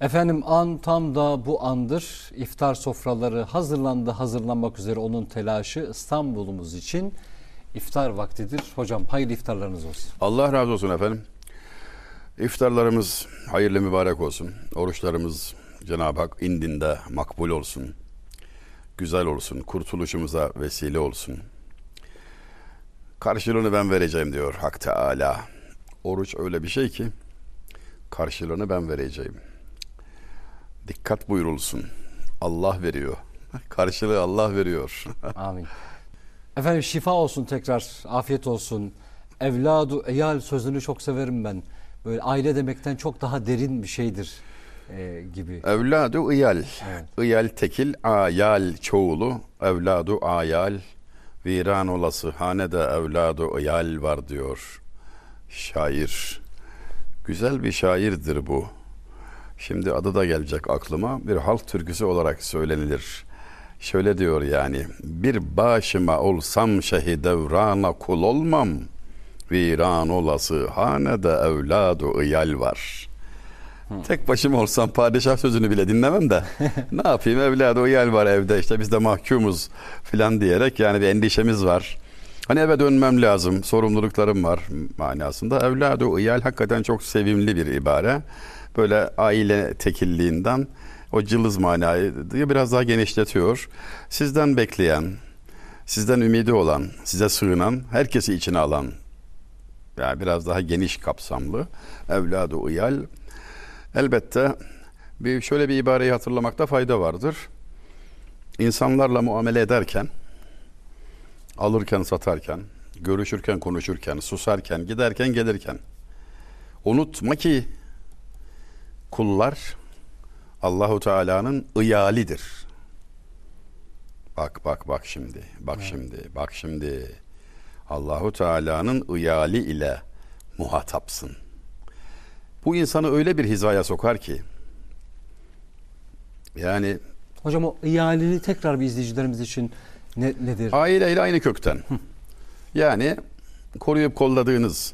Efendim an tam da bu andır. İftar sofraları hazırlandı, hazırlanmak üzere onun telaşı İstanbul'umuz için iftar vaktidir. Hocam hayırlı iftarlarınız olsun. Allah razı olsun efendim. İftarlarımız hayırlı mübarek olsun. Oruçlarımız Cenab-ı Hak indinde makbul olsun. Güzel olsun. Kurtuluşumuza vesile olsun. Karşılığını ben vereceğim diyor Hak Teala. Oruç öyle bir şey ki karşılığını ben vereceğim. Dikkat buyurulsun. Allah veriyor. Karşılığı Allah veriyor. Amin. Efendim şifa olsun tekrar, afiyet olsun. Evladu eyal sözünü çok severim ben. Böyle aile demekten çok daha derin bir şeydir e, gibi. Evladu iyal. Evet. İyal tekil, ayal çoğulu. Evladu ayal. Viran olası hanede evladu iyal var diyor şair. Güzel bir şairdir bu. Şimdi adı da gelecek aklıma. Bir halk türküsü olarak söylenilir. Şöyle diyor yani. Bir başıma olsam şehi devrana kul olmam. Viran olası hanede evladu iyal var. Tek başıma olsam padişah sözünü bile dinlemem de ne yapayım evladı iyal var evde işte biz de mahkumuz filan diyerek yani bir endişemiz var. Hani eve dönmem lazım, sorumluluklarım var manasında. Evladı iyal hakikaten çok sevimli bir ibare. Böyle aile tekilliğinden o cılız manayı biraz daha genişletiyor. Sizden bekleyen, sizden ümidi olan, size sığınan, herkesi içine alan yani biraz daha geniş kapsamlı evladı iyal. Elbette bir şöyle bir ibareyi hatırlamakta fayda vardır. İnsanlarla muamele ederken, alırken satarken, görüşürken konuşurken, susarken, giderken gelirken unutma ki kullar Allahu Teala'nın ıyalidir. Bak bak bak şimdi. Bak evet. şimdi. Bak şimdi. Allahu Teala'nın ıyali ile muhatapsın. Bu insanı öyle bir hizaya sokar ki yani Hocam o iyalini tekrar bir izleyicilerimiz için ne, nedir? Aileyle aynı kökten. yani koruyup kolladığınız,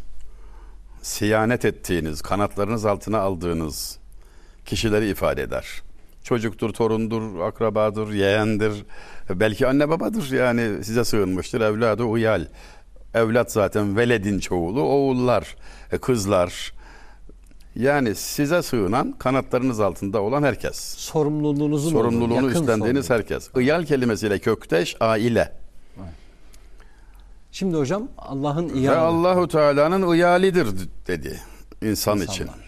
siyanet ettiğiniz, kanatlarınız altına aldığınız kişileri ifade eder. Çocuktur, torundur, akrabadır, yeğendir, belki anne babadır yani size sığınmıştır evladı uyal. Evlat zaten veledin çoğulu, oğullar, e, kızlar, yani size sığınan kanatlarınız altında olan herkes. Sorumluluğunuzu Sorumluluğunu üstlendiğiniz herkes. Iyal kelimesiyle kökteş aile. Şimdi hocam Allah'ın iyali. Ve Allahu Teala'nın iyalidir dedi insan İnsanlar, için.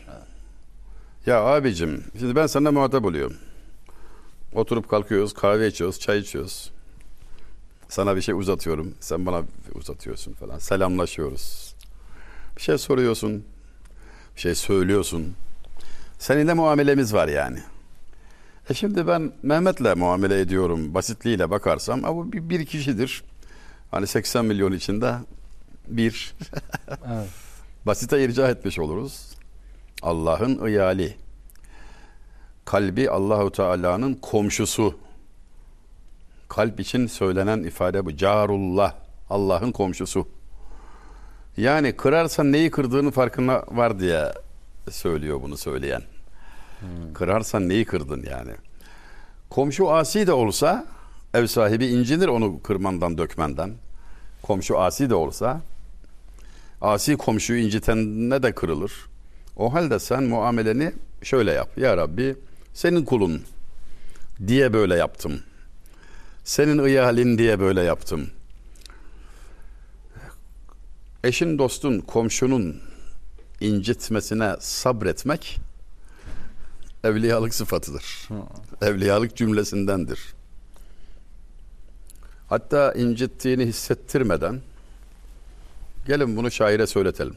Ya abicim şimdi ben sana muhatap oluyorum. Oturup kalkıyoruz, kahve içiyoruz, çay içiyoruz. Sana bir şey uzatıyorum, sen bana uzatıyorsun falan. Selamlaşıyoruz. Bir şey soruyorsun, bir şey söylüyorsun. Seninle muamelemiz var yani. E şimdi ben Mehmet'le muamele ediyorum basitliğiyle bakarsam ama bir, bir kişidir. Hani 80 milyon içinde bir. Evet. Basite irca etmiş oluruz. Allah'ın ıyali. Kalbi Allahu Teala'nın komşusu. Kalp için söylenen ifade bu. Carullah. Allah'ın komşusu. Yani kırarsan neyi kırdığını farkına var diye söylüyor bunu söyleyen. Hmm. Kırarsan neyi kırdın yani. Komşu asi de olsa ev sahibi incinir onu kırmandan dökmenden. Komşu asi de olsa asi komşuyu incitenine de kırılır. O halde sen muameleni şöyle yap. Ya Rabbi senin kulun diye böyle yaptım. Senin ıyalin diye böyle yaptım. Eşin, dostun, komşunun incitmesine sabretmek evliyalık sıfatıdır. Evliyalık cümlesindendir. Hatta incittiğini hissettirmeden gelin bunu şaire söyletelim.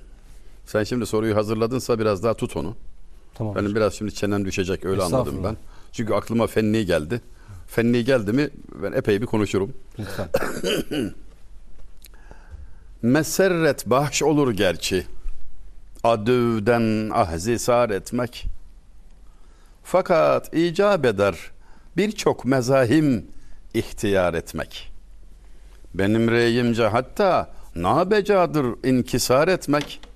Sen şimdi soruyu hazırladınsa biraz daha tut onu. Tamam. Benim biraz şimdi çenem düşecek öyle anladım ben. Çünkü aklıma fenni geldi. Fenni geldi mi ben epey bir konuşurum. Lütfen. Meserret bahş olur gerçi. Adövden ahzi sar etmek. Fakat icap eder birçok mezahim ihtiyar etmek. Benim reyimce hatta nabecadır inkisar etmek.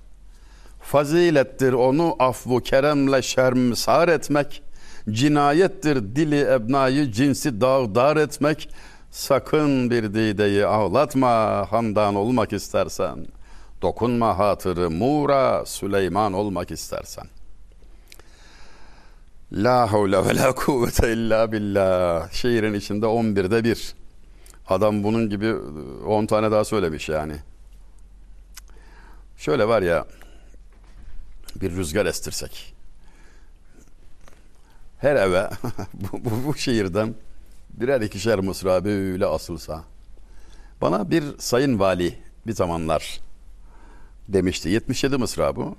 Fazilettir onu afvu keremle şermsar etmek. Cinayettir dili ebnayı cinsi dağdar etmek. Sakın bir dideyi ağlatma hamdan olmak istersen. Dokunma hatırı Mura Süleyman olmak istersen. La havle ve la kuvvete illa billah. Şiirin içinde 11'de bir. Adam bunun gibi 10 tane daha söylemiş yani. Şöyle var ya bir rüzgar estirsek. Her eve bu, bu, bu şehirden birer ikişer mısra böyle asılsa. Bana bir sayın vali bir zamanlar demişti. 77 mısra bu.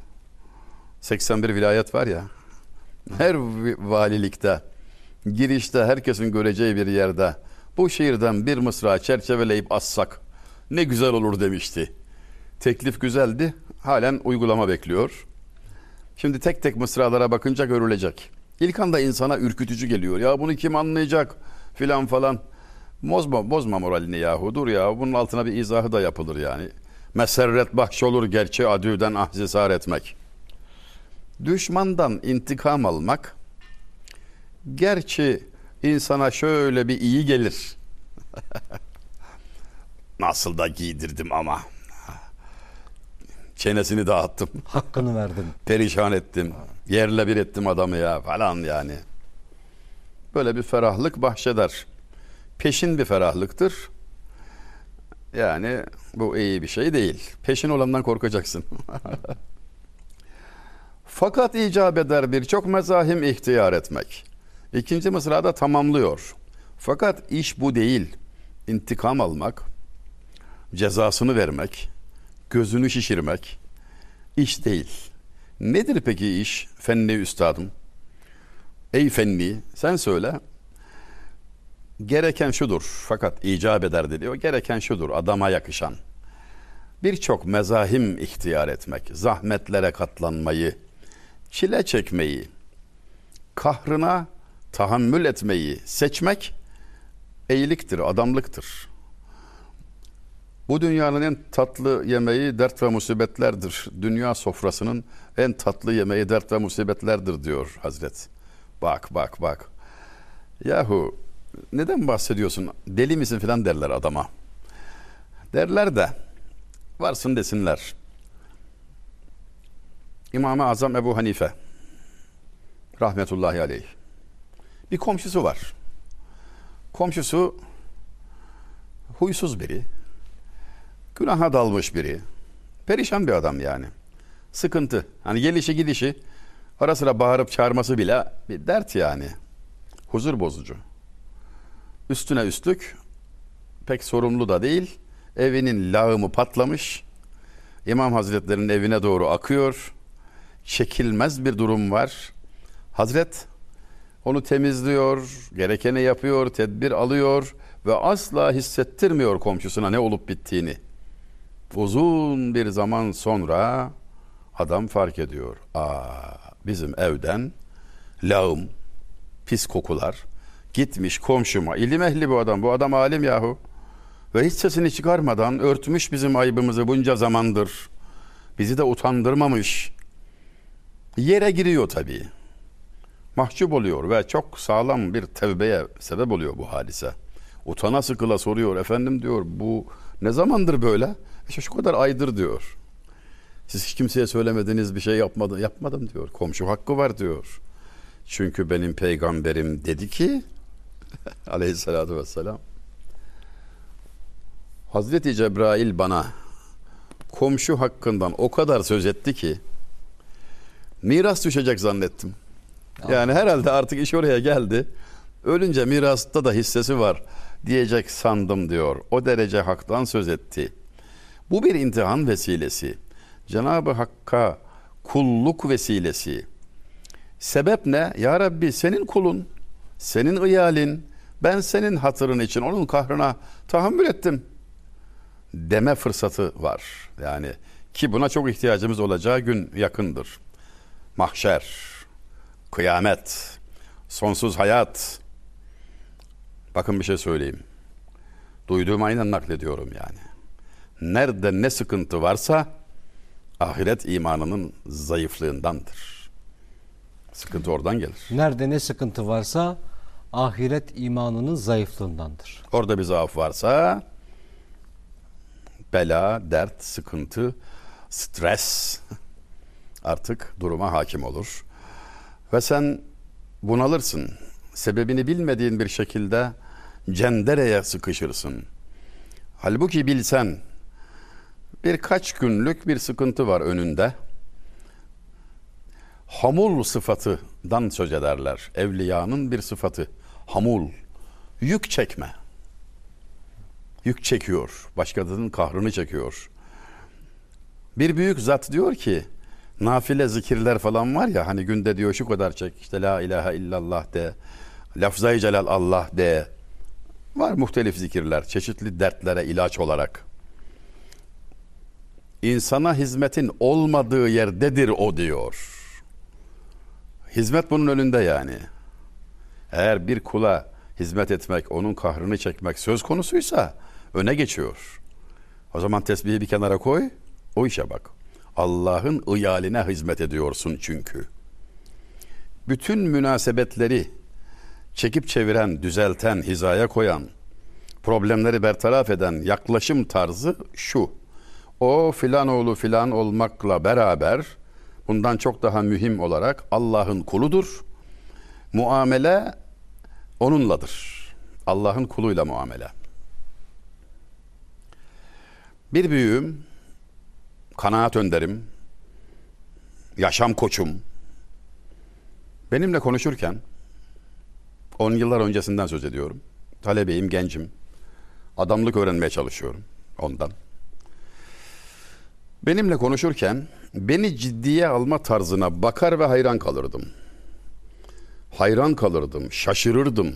81 vilayet var ya. Her valilikte, girişte herkesin göreceği bir yerde bu şehirden bir mısra çerçeveleyip assak ne güzel olur demişti. Teklif güzeldi. Halen uygulama bekliyor. Şimdi tek tek mısralara bakınca görülecek. İlk anda insana ürkütücü geliyor. Ya bunu kim anlayacak filan falan. Bozma, bozma moralini yahu. Dur ya bunun altına bir izahı da yapılır yani. Meserret bahş olur gerçi adüden ahzisar etmek. Düşmandan intikam almak gerçi insana şöyle bir iyi gelir. Nasıl da giydirdim ama. Çenesini dağıttım. Hakkını verdim. Perişan ettim. Yerle bir ettim adamı ya falan yani. Böyle bir ferahlık bahşeder. Peşin bir ferahlıktır. Yani bu iyi bir şey değil. Peşin olandan korkacaksın. Fakat icap eder birçok mezahim ihtiyar etmek. İkinci mısrada tamamlıyor. Fakat iş bu değil. İntikam almak, cezasını vermek, gözünü şişirmek iş değil. Nedir peki iş fenni üstadım? Ey fenni sen söyle. Gereken şudur fakat icap eder. O gereken şudur adama yakışan. Birçok mezahim ihtiyar etmek, zahmetlere katlanmayı, çile çekmeyi, kahrına tahammül etmeyi seçmek eğiliktir, adamlıktır. Bu dünyanın en tatlı yemeği dert ve musibetlerdir. Dünya sofrasının en tatlı yemeği dert ve musibetlerdir diyor Hazret. Bak bak bak. Yahu neden bahsediyorsun? Deli misin filan derler adama. Derler de varsın desinler. İmam-ı Azam Ebu Hanife rahmetullahi aleyh. Bir komşusu var. Komşusu huysuz biri. Günaha dalmış biri. Perişan bir adam yani. Sıkıntı. Hani gelişi gidişi ara sıra bağırıp çağırması bile bir dert yani. Huzur bozucu. Üstüne üstlük pek sorumlu da değil. Evinin lağımı patlamış. İmam Hazretleri'nin evine doğru akıyor. Çekilmez bir durum var. Hazret onu temizliyor, gerekeni yapıyor, tedbir alıyor ve asla hissettirmiyor komşusuna ne olup bittiğini. Uzun bir zaman sonra adam fark ediyor. Aa, bizim evden lağım, pis kokular gitmiş komşuma. İlim ehli bu adam. Bu adam alim yahu. Ve hiç sesini çıkarmadan örtmüş bizim ayıbımızı bunca zamandır. Bizi de utandırmamış. Yere giriyor tabii. Mahcup oluyor ve çok sağlam bir tevbeye sebep oluyor bu hadise. Utana sıkıla soruyor. Efendim diyor bu ne zamandır böyle? İşte şu kadar aydır diyor. Siz hiç kimseye söylemediğiniz bir şey yapmadım, yapmadım diyor. Komşu hakkı var diyor. Çünkü benim peygamberim dedi ki aleyhissalatü vesselam Hazreti Cebrail bana komşu hakkından o kadar söz etti ki miras düşecek zannettim. Yani herhalde artık iş oraya geldi. Ölünce mirasta da hissesi var diyecek sandım diyor. O derece haktan söz etti. Bu bir imtihan vesilesi. Cenab-ı Hakk'a kulluk vesilesi. Sebep ne? Ya Rabbi senin kulun, senin ıyalin, ben senin hatırın için onun kahrına tahammül ettim deme fırsatı var. Yani ki buna çok ihtiyacımız olacağı gün yakındır. Mahşer, kıyamet, sonsuz hayat. Bakın bir şey söyleyeyim. Duyduğum aynen naklediyorum yani. Nerede ne sıkıntı varsa ahiret imanının zayıflığındandır. Sıkıntı oradan gelir. Nerede ne sıkıntı varsa ahiret imanının zayıflığındandır. Orada bir zaaf varsa bela, dert, sıkıntı, stres artık duruma hakim olur. Ve sen bunalırsın. Sebebini bilmediğin bir şekilde cendereye sıkışırsın. Halbuki bilsen birkaç günlük bir sıkıntı var önünde. Hamul sıfatından söz ederler. Evliyanın bir sıfatı. Hamul. Yük çekme. Yük çekiyor. Başkasının kahrını çekiyor. Bir büyük zat diyor ki nafile zikirler falan var ya hani günde diyor şu kadar çek işte la ilahe illallah de lafzayı celal Allah de var muhtelif zikirler çeşitli dertlere ilaç olarak insana hizmetin olmadığı yerdedir o diyor hizmet bunun önünde yani eğer bir kula hizmet etmek onun kahrını çekmek söz konusuysa öne geçiyor o zaman tesbihi bir kenara koy o işe bak Allah'ın iyaline hizmet ediyorsun çünkü. Bütün münasebetleri çekip çeviren, düzelten, hizaya koyan, problemleri bertaraf eden yaklaşım tarzı şu. O filan oğlu filan olmakla beraber bundan çok daha mühim olarak Allah'ın kuludur. Muamele onunladır. Allah'ın kuluyla muamele. Bir büyüğüm kanaat önderim, yaşam koçum. Benimle konuşurken 10 yıllar öncesinden söz ediyorum. Talebeyim, gencim. Adamlık öğrenmeye çalışıyorum ondan. Benimle konuşurken beni ciddiye alma tarzına bakar ve hayran kalırdım. Hayran kalırdım, şaşırırdım.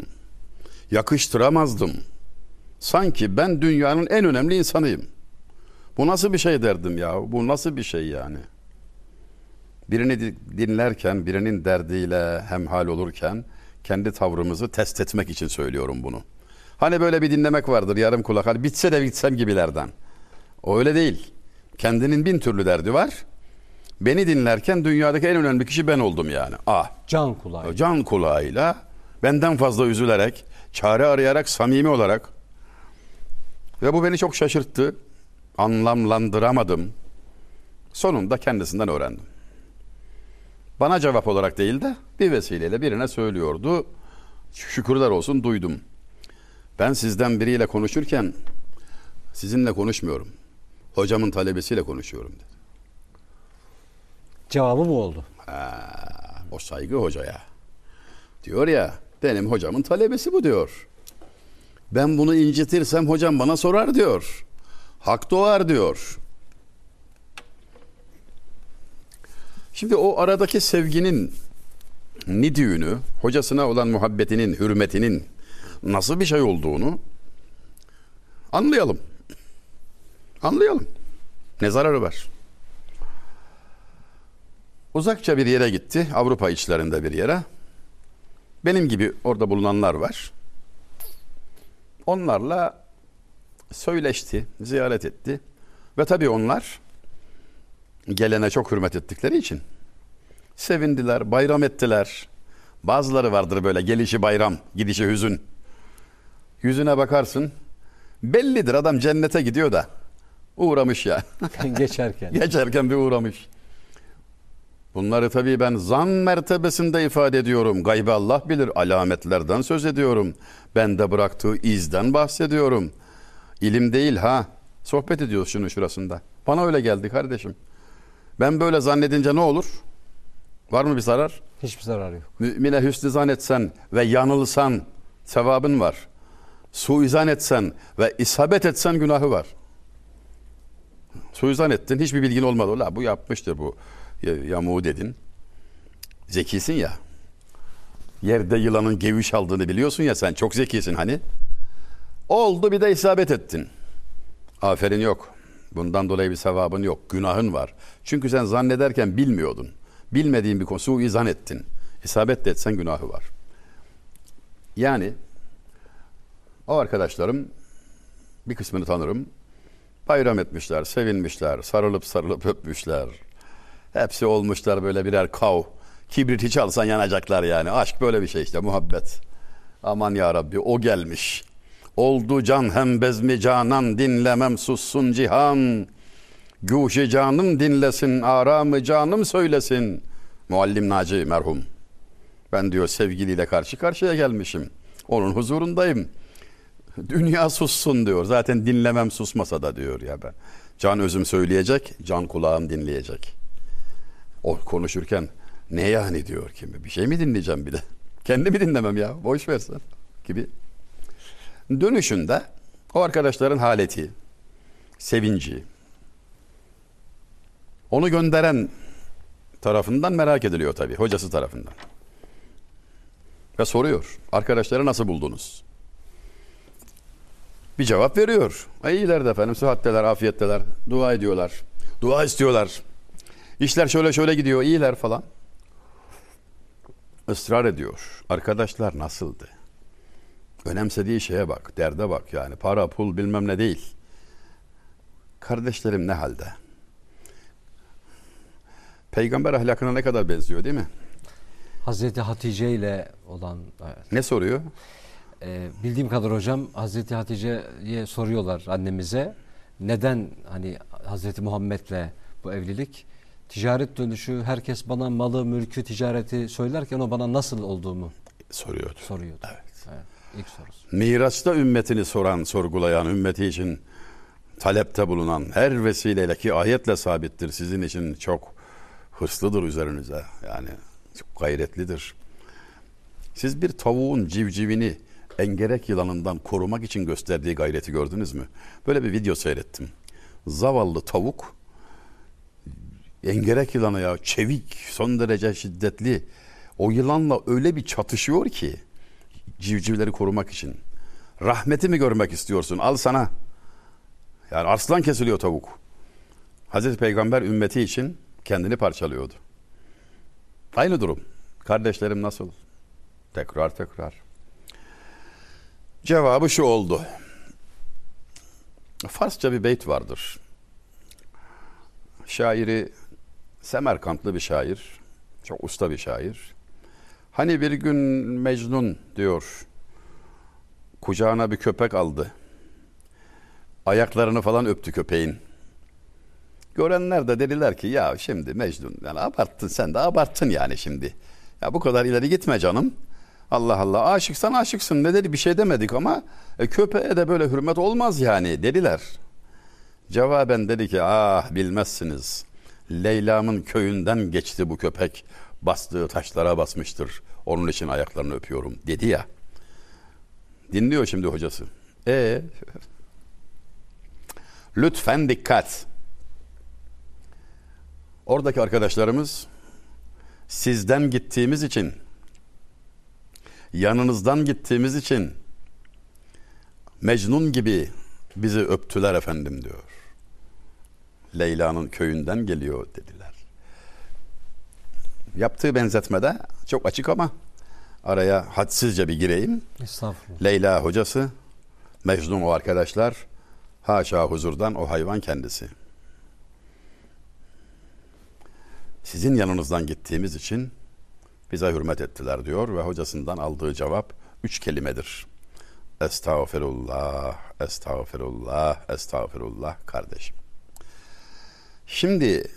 Yakıştıramazdım. Sanki ben dünyanın en önemli insanıyım. Bu nasıl bir şey derdim ya? Bu nasıl bir şey yani? Birini dinlerken, birinin derdiyle hemhal olurken kendi tavrımızı test etmek için söylüyorum bunu. Hani böyle bir dinlemek vardır yarım kulak. Hani bitse de bitsem gibilerden. O öyle değil. Kendinin bin türlü derdi var. Beni dinlerken dünyadaki en önemli kişi ben oldum yani. Ah. Can kulağı. Can kulağıyla benden fazla üzülerek, çare arayarak, samimi olarak ve bu beni çok şaşırttı anlamlandıramadım. Sonunda kendisinden öğrendim. Bana cevap olarak değil de bir vesileyle birine söylüyordu. Şükürler olsun duydum. Ben sizden biriyle konuşurken sizinle konuşmuyorum. Hocamın talebesiyle konuşuyorum dedi. Cevabı mı oldu? Ha, o saygı hocaya. Diyor ya benim hocamın talebesi bu diyor. Ben bunu incitirsem hocam bana sorar diyor. Hak doğar diyor. Şimdi o aradaki sevginin nidüğünü, hocasına olan muhabbetinin, hürmetinin nasıl bir şey olduğunu anlayalım. Anlayalım. Ne zararı var? Uzakça bir yere gitti. Avrupa içlerinde bir yere. Benim gibi orada bulunanlar var. Onlarla söyleşti, ziyaret etti. Ve tabii onlar gelene çok hürmet ettikleri için sevindiler, bayram ettiler. Bazıları vardır böyle gelişi bayram, gidişi hüzün. Yüzüne bakarsın bellidir adam cennete gidiyor da uğramış ya. Geçerken. Geçerken bir uğramış. Bunları tabii ben zan mertebesinde ifade ediyorum. Gaybı Allah bilir. Alametlerden söz ediyorum. Bende bıraktığı izden bahsediyorum. İlim değil ha. Sohbet ediyoruz şunun şurasında. Bana öyle geldi kardeşim. Ben böyle zannedince ne olur? Var mı bir zarar? Hiçbir zarar yok. Mümine hüsnü zannetsen ve yanılsan sevabın var. Suizan etsen ve isabet etsen günahı var. Suizan ettin hiçbir bilgin olmadı. La bu yapmıştır bu yamuğu dedin. Zekisin ya. Yerde yılanın geviş aldığını biliyorsun ya sen çok zekisin hani. Oldu bir de isabet ettin. Aferin yok. Bundan dolayı bir sevabın yok. Günahın var. Çünkü sen zannederken bilmiyordun. Bilmediğin bir konu suizan ettin. İsabet de etsen günahı var. Yani o arkadaşlarım bir kısmını tanırım. Bayram etmişler, sevinmişler, sarılıp sarılıp öpmüşler. Hepsi olmuşlar böyle birer kav. Kibriti çalsan yanacaklar yani. Aşk böyle bir şey işte muhabbet. Aman ya Rabbi o gelmiş. Oldu can hem bezmi canan dinlemem sussun cihan. Guşi canım dinlesin aramı canım söylesin. Muallim Naci merhum. Ben diyor sevgiliyle karşı karşıya gelmişim. Onun huzurundayım. Dünya sussun diyor. Zaten dinlemem susmasa da diyor ya ben. Can özüm söyleyecek, can kulağım dinleyecek. O konuşurken ne yani diyor kimi? Bir şey mi dinleyeceğim bir de? Kendimi dinlemem ya. Boş versen gibi. Dönüşünde o arkadaşların haleti, sevinci, onu gönderen tarafından merak ediliyor tabii. Hocası tarafından. Ve soruyor. Arkadaşları nasıl buldunuz? Bir cevap veriyor. E iyiler de efendim. Sıhhatteler, afiyetteler. Dua ediyorlar. Dua istiyorlar. İşler şöyle şöyle gidiyor. iyiler falan. Israr ediyor. Arkadaşlar nasıldı? Önemsediği şeye bak. Derde bak yani. Para, pul bilmem ne değil. Kardeşlerim ne halde? Peygamber ahlakına ne kadar benziyor değil mi? Hazreti Hatice ile olan evet. Ne soruyor? Ee, bildiğim kadar hocam Hazreti Hatice'ye soruyorlar annemize neden hani Hazreti Muhammed'le bu evlilik ticaret dönüşü herkes bana malı mülkü ticareti söylerken o bana nasıl olduğumu soruyordu. Soruyordu. Evet. evet ilk sorusu. Miraç'ta ümmetini soran, sorgulayan, ümmeti için talepte bulunan her vesileyle ki ayetle sabittir sizin için çok hırslıdır üzerinize. Yani çok gayretlidir. Siz bir tavuğun civcivini engerek yılanından korumak için gösterdiği gayreti gördünüz mü? Böyle bir video seyrettim. Zavallı tavuk engerek yılanı ya çevik, son derece şiddetli. O yılanla öyle bir çatışıyor ki civcivleri korumak için. Rahmeti mi görmek istiyorsun? Al sana. Yani arslan kesiliyor tavuk. Hazreti Peygamber ümmeti için kendini parçalıyordu. Aynı durum. Kardeşlerim nasıl? Tekrar tekrar. Cevabı şu oldu. Farsça bir beyt vardır. Şairi Semerkantlı bir şair. Çok usta bir şair. Hani bir gün Mecnun diyor. Kucağına bir köpek aldı. Ayaklarını falan öptü köpeğin. Görenler de dediler ki ya şimdi Mecnun yani abarttın sen de abarttın yani şimdi. Ya bu kadar ileri gitme canım. Allah Allah aşıksan aşıksın ne dedi bir şey demedik ama e, köpeğe de böyle hürmet olmaz yani dediler. Cevaben dedi ki ah bilmezsiniz. Leyla'mın köyünden geçti bu köpek. Bastığı taşlara basmıştır. Onun için ayaklarını öpüyorum dedi ya. Dinliyor şimdi hocası. E Lütfen dikkat. Oradaki arkadaşlarımız sizden gittiğimiz için yanınızdan gittiğimiz için Mecnun gibi bizi öptüler efendim diyor. Leyla'nın köyünden geliyor dediler. Yaptığı benzetmede çok açık ama araya hadsizce bir gireyim. Estağfurullah. Leyla hocası, Mecnun o arkadaşlar, haşa huzurdan o hayvan kendisi. Sizin yanınızdan gittiğimiz için bize hürmet ettiler diyor ve hocasından aldığı cevap üç kelimedir. Estağfirullah, estağfirullah, estağfirullah kardeşim. Şimdi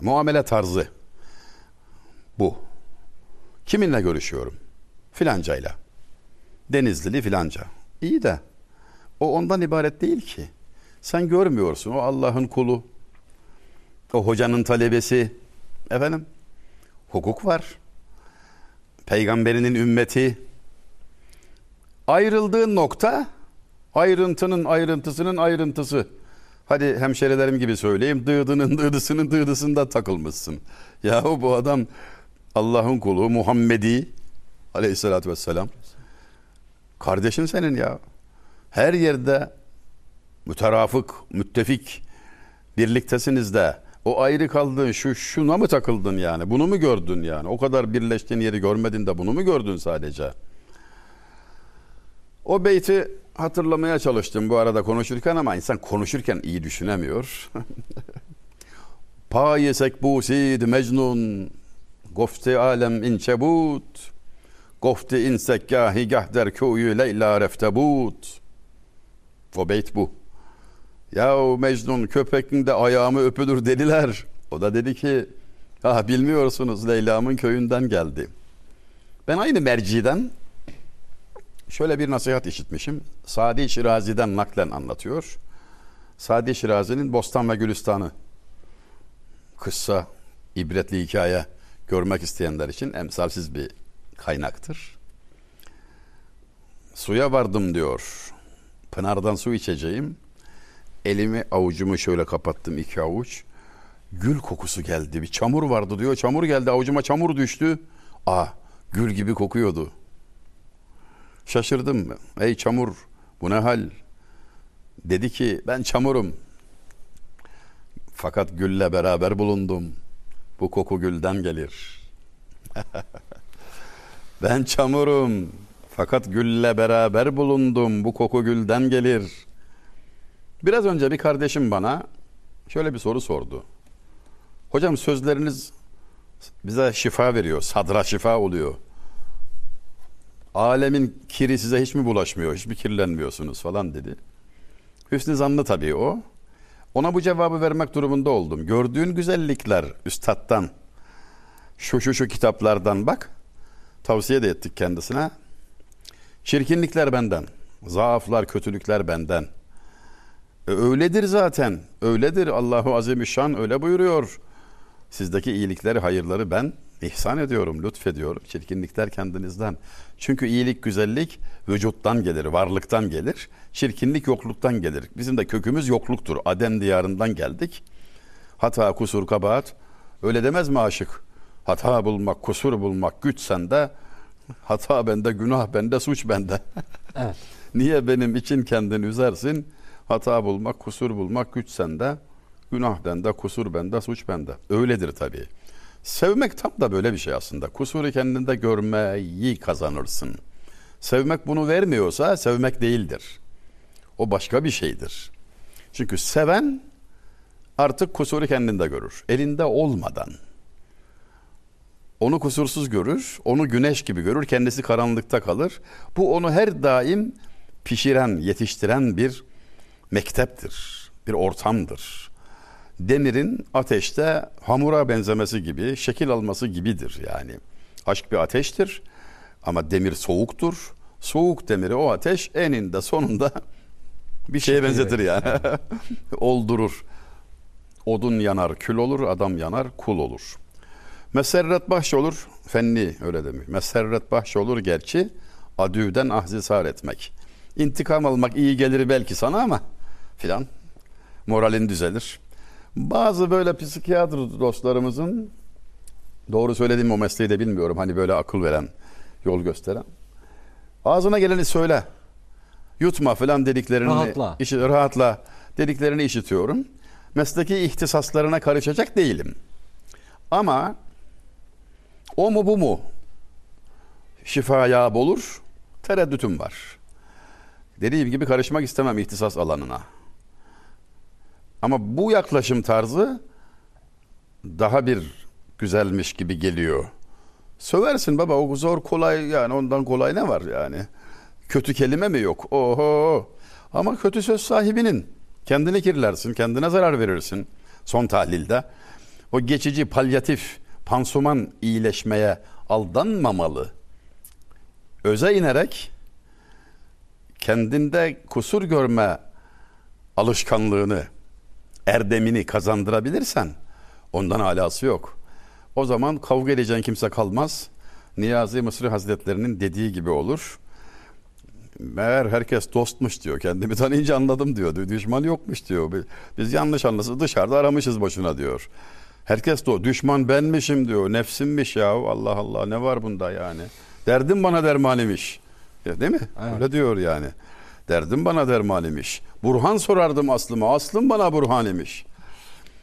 muamele tarzı bu. Kiminle görüşüyorum? Filancayla. Denizlili filanca. İyi de o ondan ibaret değil ki. Sen görmüyorsun. O Allah'ın kulu. O hocanın talebesi. Efendim? Hukuk var. Peygamberinin ümmeti. Ayrıldığın nokta ayrıntının ayrıntısının ayrıntısı. Hadi hemşerilerim gibi söyleyeyim. Dıydının dıydısının dıydısında takılmışsın. Yahu bu adam Allah'ın kulu Muhammedi aleyhissalatü vesselam. Kardeşin senin ya. Her yerde müterafık, müttefik birliktesiniz de o ayrı kaldığın şu şuna mı takıldın yani? Bunu mu gördün yani? O kadar birleştiğin yeri görmedin de bunu mu gördün sadece? O beyti hatırlamaya çalıştım bu arada konuşurken ama insan konuşurken iyi düşünemiyor. Paye sekbusid mecnun Gofte alem inçebut. Gofte insekkahi gah der köyü leyla reftebut. O beyt bu. Ya Mecnun köpekin de ayağımı öpülür dediler. O da dedi ki ah bilmiyorsunuz Leyla'mın köyünden geldi. Ben aynı merciden şöyle bir nasihat işitmişim. Sadi Şirazi'den naklen anlatıyor. Sadi Şirazi'nin Bostan ve Gülistan'ı kıssa, ibretli hikaye görmek isteyenler için emsalsiz bir kaynaktır. Suya vardım diyor. Pınardan su içeceğim. Elimi avucumu şöyle kapattım iki avuç. Gül kokusu geldi. Bir çamur vardı diyor. Çamur geldi avucuma çamur düştü. Aa gül gibi kokuyordu. Şaşırdım. Ey çamur bu ne hal? Dedi ki ben çamurum. Fakat gülle beraber bulundum. Bu koku gülden gelir. ben çamurum. Fakat gülle beraber bulundum. Bu koku gülden gelir. Biraz önce bir kardeşim bana şöyle bir soru sordu. Hocam sözleriniz bize şifa veriyor. Sadra şifa oluyor. Alemin kiri size hiç mi bulaşmıyor? Hiç mi kirlenmiyorsunuz falan dedi. Hüsnü zanlı tabii o. Ona bu cevabı vermek durumunda oldum. Gördüğün güzellikler üstattan, şu şu şu kitaplardan bak. Tavsiye de ettik kendisine. Çirkinlikler benden, zaaflar, kötülükler benden. E, öyledir zaten. Öyledir. Allahu Azimüşşan öyle buyuruyor. Sizdeki iyilikleri, hayırları ben ihsan ediyorum, lütfediyorum. Çirkinlikler kendinizden. Çünkü iyilik, güzellik vücuttan gelir, varlıktan gelir. Çirkinlik yokluktan gelir. Bizim de kökümüz yokluktur. Adem diyarından geldik. Hata, kusur, kabahat. Öyle demez mi aşık? Hata bulmak, kusur bulmak güç sende. Hata bende, günah bende, suç bende. Evet. Niye benim için kendini üzersin? Hata bulmak, kusur bulmak güç sende. Günah bende, kusur bende, suç bende. Öyledir tabii. Sevmek tam da böyle bir şey aslında. Kusuru kendinde görmeyi kazanırsın. Sevmek bunu vermiyorsa sevmek değildir. O başka bir şeydir. Çünkü seven artık kusuru kendinde görür. Elinde olmadan. Onu kusursuz görür, onu güneş gibi görür, kendisi karanlıkta kalır. Bu onu her daim pişiren, yetiştiren bir mekteptir, bir ortamdır. Demirin ateşte hamura benzemesi gibi, şekil alması gibidir yani. Aşk bir ateştir ama demir soğuktur. Soğuk demiri o ateş eninde sonunda bir şeye benzetir yani. Oldurur. Odun yanar, kül olur, adam yanar, kul olur. Meserret bahş olur, fenni öyle demiş. Meserret bahş olur gerçi, adüden ahzisar etmek. İntikam almak iyi gelir belki sana ama filan moralin düzelir. Bazı böyle psikiyatr dostlarımızın doğru söylediğim o mesleği de bilmiyorum. Hani böyle akıl veren, yol gösteren. Ağzına geleni söyle. Yutma falan dediklerini Rahatla. işi, rahatla dediklerini işitiyorum. Mesleki ihtisaslarına karışacak değilim. Ama o mu bu mu? Şifaya olur. Tereddütüm var. Dediğim gibi karışmak istemem ihtisas alanına. Ama bu yaklaşım tarzı daha bir güzelmiş gibi geliyor. Söversin baba o zor kolay yani ondan kolay ne var yani? Kötü kelime mi yok? Oho. Ama kötü söz sahibinin. Kendini kirlersin, kendine zarar verirsin son tahlilde. O geçici palyatif pansuman iyileşmeye aldanmamalı. Öze inerek kendinde kusur görme alışkanlığını, erdemini kazandırabilirsen ondan alası yok. O zaman kavga edeceğin kimse kalmaz. Niyazi Mısri Hazretlerinin dediği gibi olur. Meğer herkes dostmuş diyor. Kendimi tanıyınca anladım diyor. Düşman yokmuş diyor. Biz yanlış anlasın dışarıda aramışız boşuna diyor. Herkes de. Düşman benmişim diyor. Nefsimmiş ya. Allah Allah ne var bunda yani. Derdim bana derman imiş. Ya, değil mi? Evet. Öyle diyor yani. Derdim bana derman imiş. Burhan sorardım aslıma. Aslım bana burhan imiş.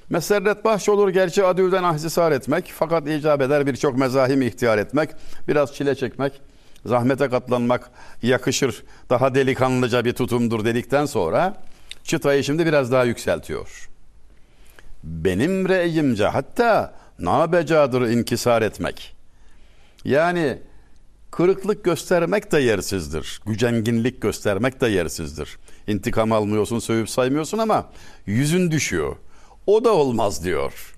Meserret bahş olur gerçi adüvden ahzisar etmek. Fakat icap eder birçok mezahim ihtiyar etmek. Biraz çile çekmek. Zahmete katlanmak yakışır. Daha delikanlıca bir tutumdur dedikten sonra çıtayı şimdi biraz daha yükseltiyor. Benim reyimce hatta nabecadır inkisar etmek. Yani kırıklık göstermek de yersizdir. Gücenginlik göstermek de yersizdir. İntikam almıyorsun, sövüp saymıyorsun ama yüzün düşüyor. O da olmaz diyor.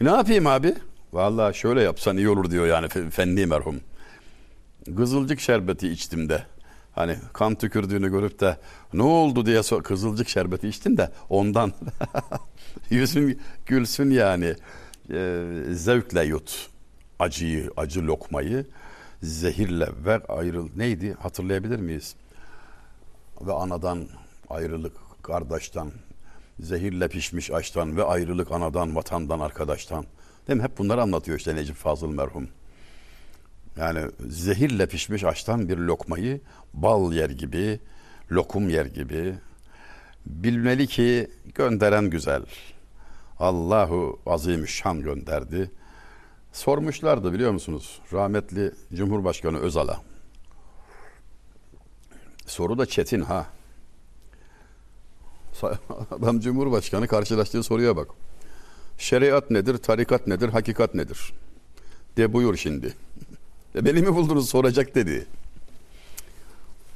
Ne yapayım abi? Vallahi şöyle yapsan iyi olur diyor yani fe- Fendi merhum. Kızılcık şerbeti içtim de. Hani kan tükürdüğünü görüp de ne oldu diye sor. Kızılcık şerbeti içtim de ondan. Yüzün gülsün yani. Ee, zevkle yut. Acıyı, acı lokmayı zehirle ver ayrıl. Neydi hatırlayabilir miyiz? Ve anadan ayrılık, kardeşten, zehirle pişmiş açtan ve ayrılık anadan, vatandan, arkadaştan. Değil mi? Hep bunları anlatıyor işte Necip Fazıl merhum. Yani zehirle pişmiş açtan bir lokmayı bal yer gibi, lokum yer gibi bilmeli ki gönderen güzel. Allahu Azimüşşan gönderdi. Sormuşlardı biliyor musunuz? Rahmetli Cumhurbaşkanı Özal'a. Soru da çetin ha. Adam Cumhurbaşkanı karşılaştığı soruya bak. Şeriat nedir, tarikat nedir, hakikat nedir? De buyur şimdi. E beni mi buldunuz soracak dedi.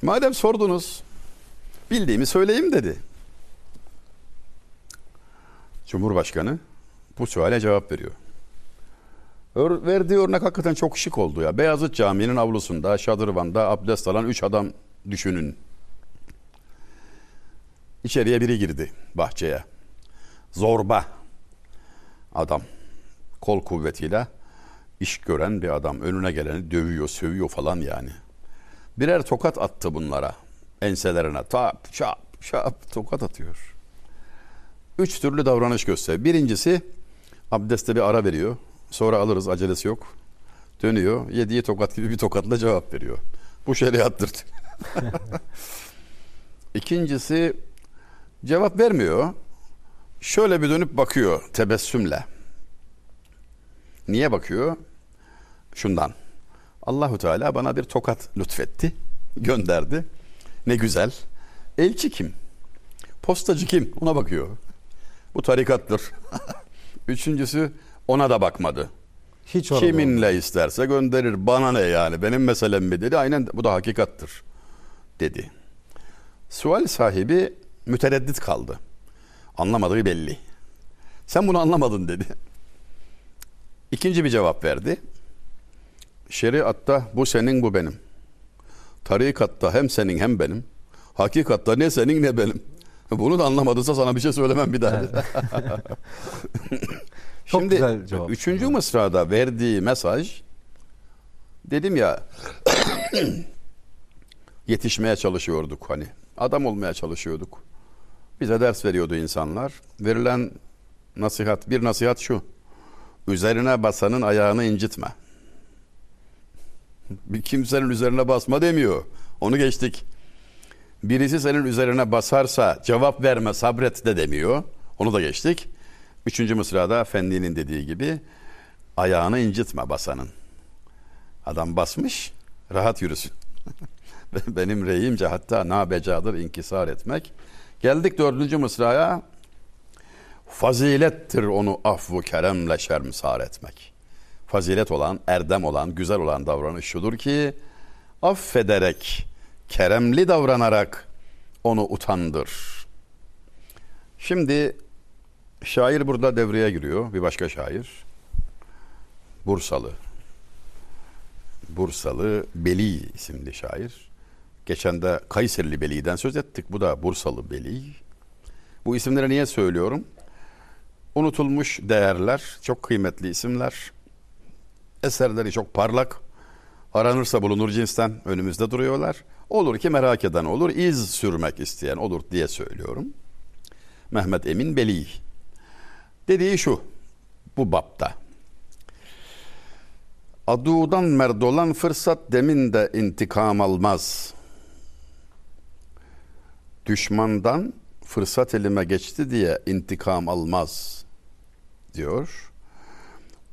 Madem sordunuz, bildiğimi söyleyeyim dedi. Cumhurbaşkanı bu suale cevap veriyor. Verdiği örnek hakikaten çok şık oldu ya. Beyazıt Camii'nin avlusunda, şadırvanda abdest alan üç adam düşünün. İçeriye biri girdi bahçeye. Zorba adam. Kol kuvvetiyle iş gören bir adam. Önüne geleni dövüyor, sövüyor falan yani. Birer tokat attı bunlara. Enselerine tap, çap, çap tokat atıyor. Üç türlü davranış gösteriyor. Birincisi abdeste bir ara veriyor. Sonra alırız acelesi yok. Dönüyor. Yediği tokat gibi bir tokatla cevap veriyor. Bu şeriattır. İkincisi cevap vermiyor. Şöyle bir dönüp bakıyor tebessümle. Niye bakıyor? Şundan. Allahu Teala bana bir tokat lütfetti, gönderdi. Ne güzel. Elçi kim? Postacı kim? Ona bakıyor. Bu tarikattır. Üçüncüsü ona da bakmadı. Hiç orada Kiminle isterse gönderir. Bana ne yani? Benim meselem mi dedi. Aynen bu da hakikattır dedi. Sual sahibi mütereddit kaldı. Anlamadığı belli. Sen bunu anlamadın dedi. İkinci bir cevap verdi. Şeriatta bu senin bu benim. Tarikatta hem senin hem benim. Hakikatta ne senin ne benim. Bunu da anlamadıysa sana bir şey söylemem bir daha. Çok Şimdi güzel cevap. üçüncü mısrada verdiği mesaj dedim ya yetişmeye çalışıyorduk hani. Adam olmaya çalışıyorduk. Bize ders veriyordu insanlar. Verilen nasihat bir nasihat şu. Üzerine basanın ayağını incitme. Bir kimsenin üzerine basma demiyor. Onu geçtik. Birisi senin üzerine basarsa cevap verme sabret de demiyor. Onu da geçtik. Üçüncü mısrada Efendi'nin dediği gibi ayağını incitme basanın. Adam basmış rahat yürüsün. Benim reyimce hatta nabecadır inkisar etmek. Geldik dördüncü mısraya. Fazilettir onu afvu keremle şermsar etmek. Fazilet olan, erdem olan, güzel olan davranış şudur ki affederek, keremli davranarak onu utandır. Şimdi şair burada devreye giriyor. Bir başka şair. Bursalı. Bursalı Beli isimli şair. Geçen de Kayserili Beli'den söz ettik. Bu da Bursalı Beli. Bu isimleri niye söylüyorum? Unutulmuş değerler, çok kıymetli isimler. Eserleri çok parlak. Aranırsa bulunur cinsten önümüzde duruyorlar. Olur ki merak eden olur, iz sürmek isteyen olur diye söylüyorum. Mehmet Emin Beli. Dediği şu, bu bapta. Adudan merdolan fırsat deminde intikam almaz. Düşmandan fırsat elime geçti diye intikam almaz diyor.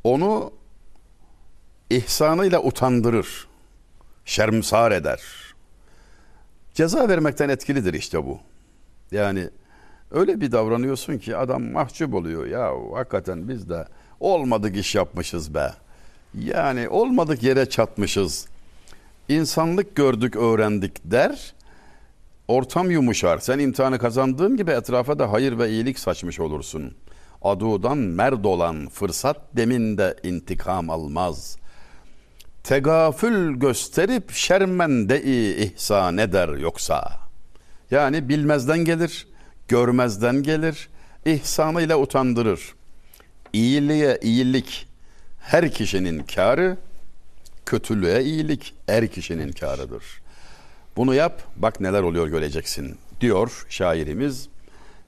Onu ihsanıyla utandırır. Şermsar eder. Ceza vermekten etkilidir işte bu. Yani öyle bir davranıyorsun ki adam mahcup oluyor. Ya hakikaten biz de Olmadık iş yapmışız be. Yani olmadık yere çatmışız. İnsanlık gördük, öğrendik der. Ortam yumuşar. Sen imtihanı kazandığın gibi etrafa da hayır ve iyilik saçmış olursun. Adudan merd olan fırsat deminde intikam almaz. Tegafül gösterip şermende-i ihsan eder yoksa. Yani bilmezden gelir, görmezden gelir, ihsanıyla utandırır. İyiliğe iyilik her kişinin kârı, kötülüğe iyilik her kişinin kârıdır. Bunu yap, bak neler oluyor göreceksin diyor şairimiz.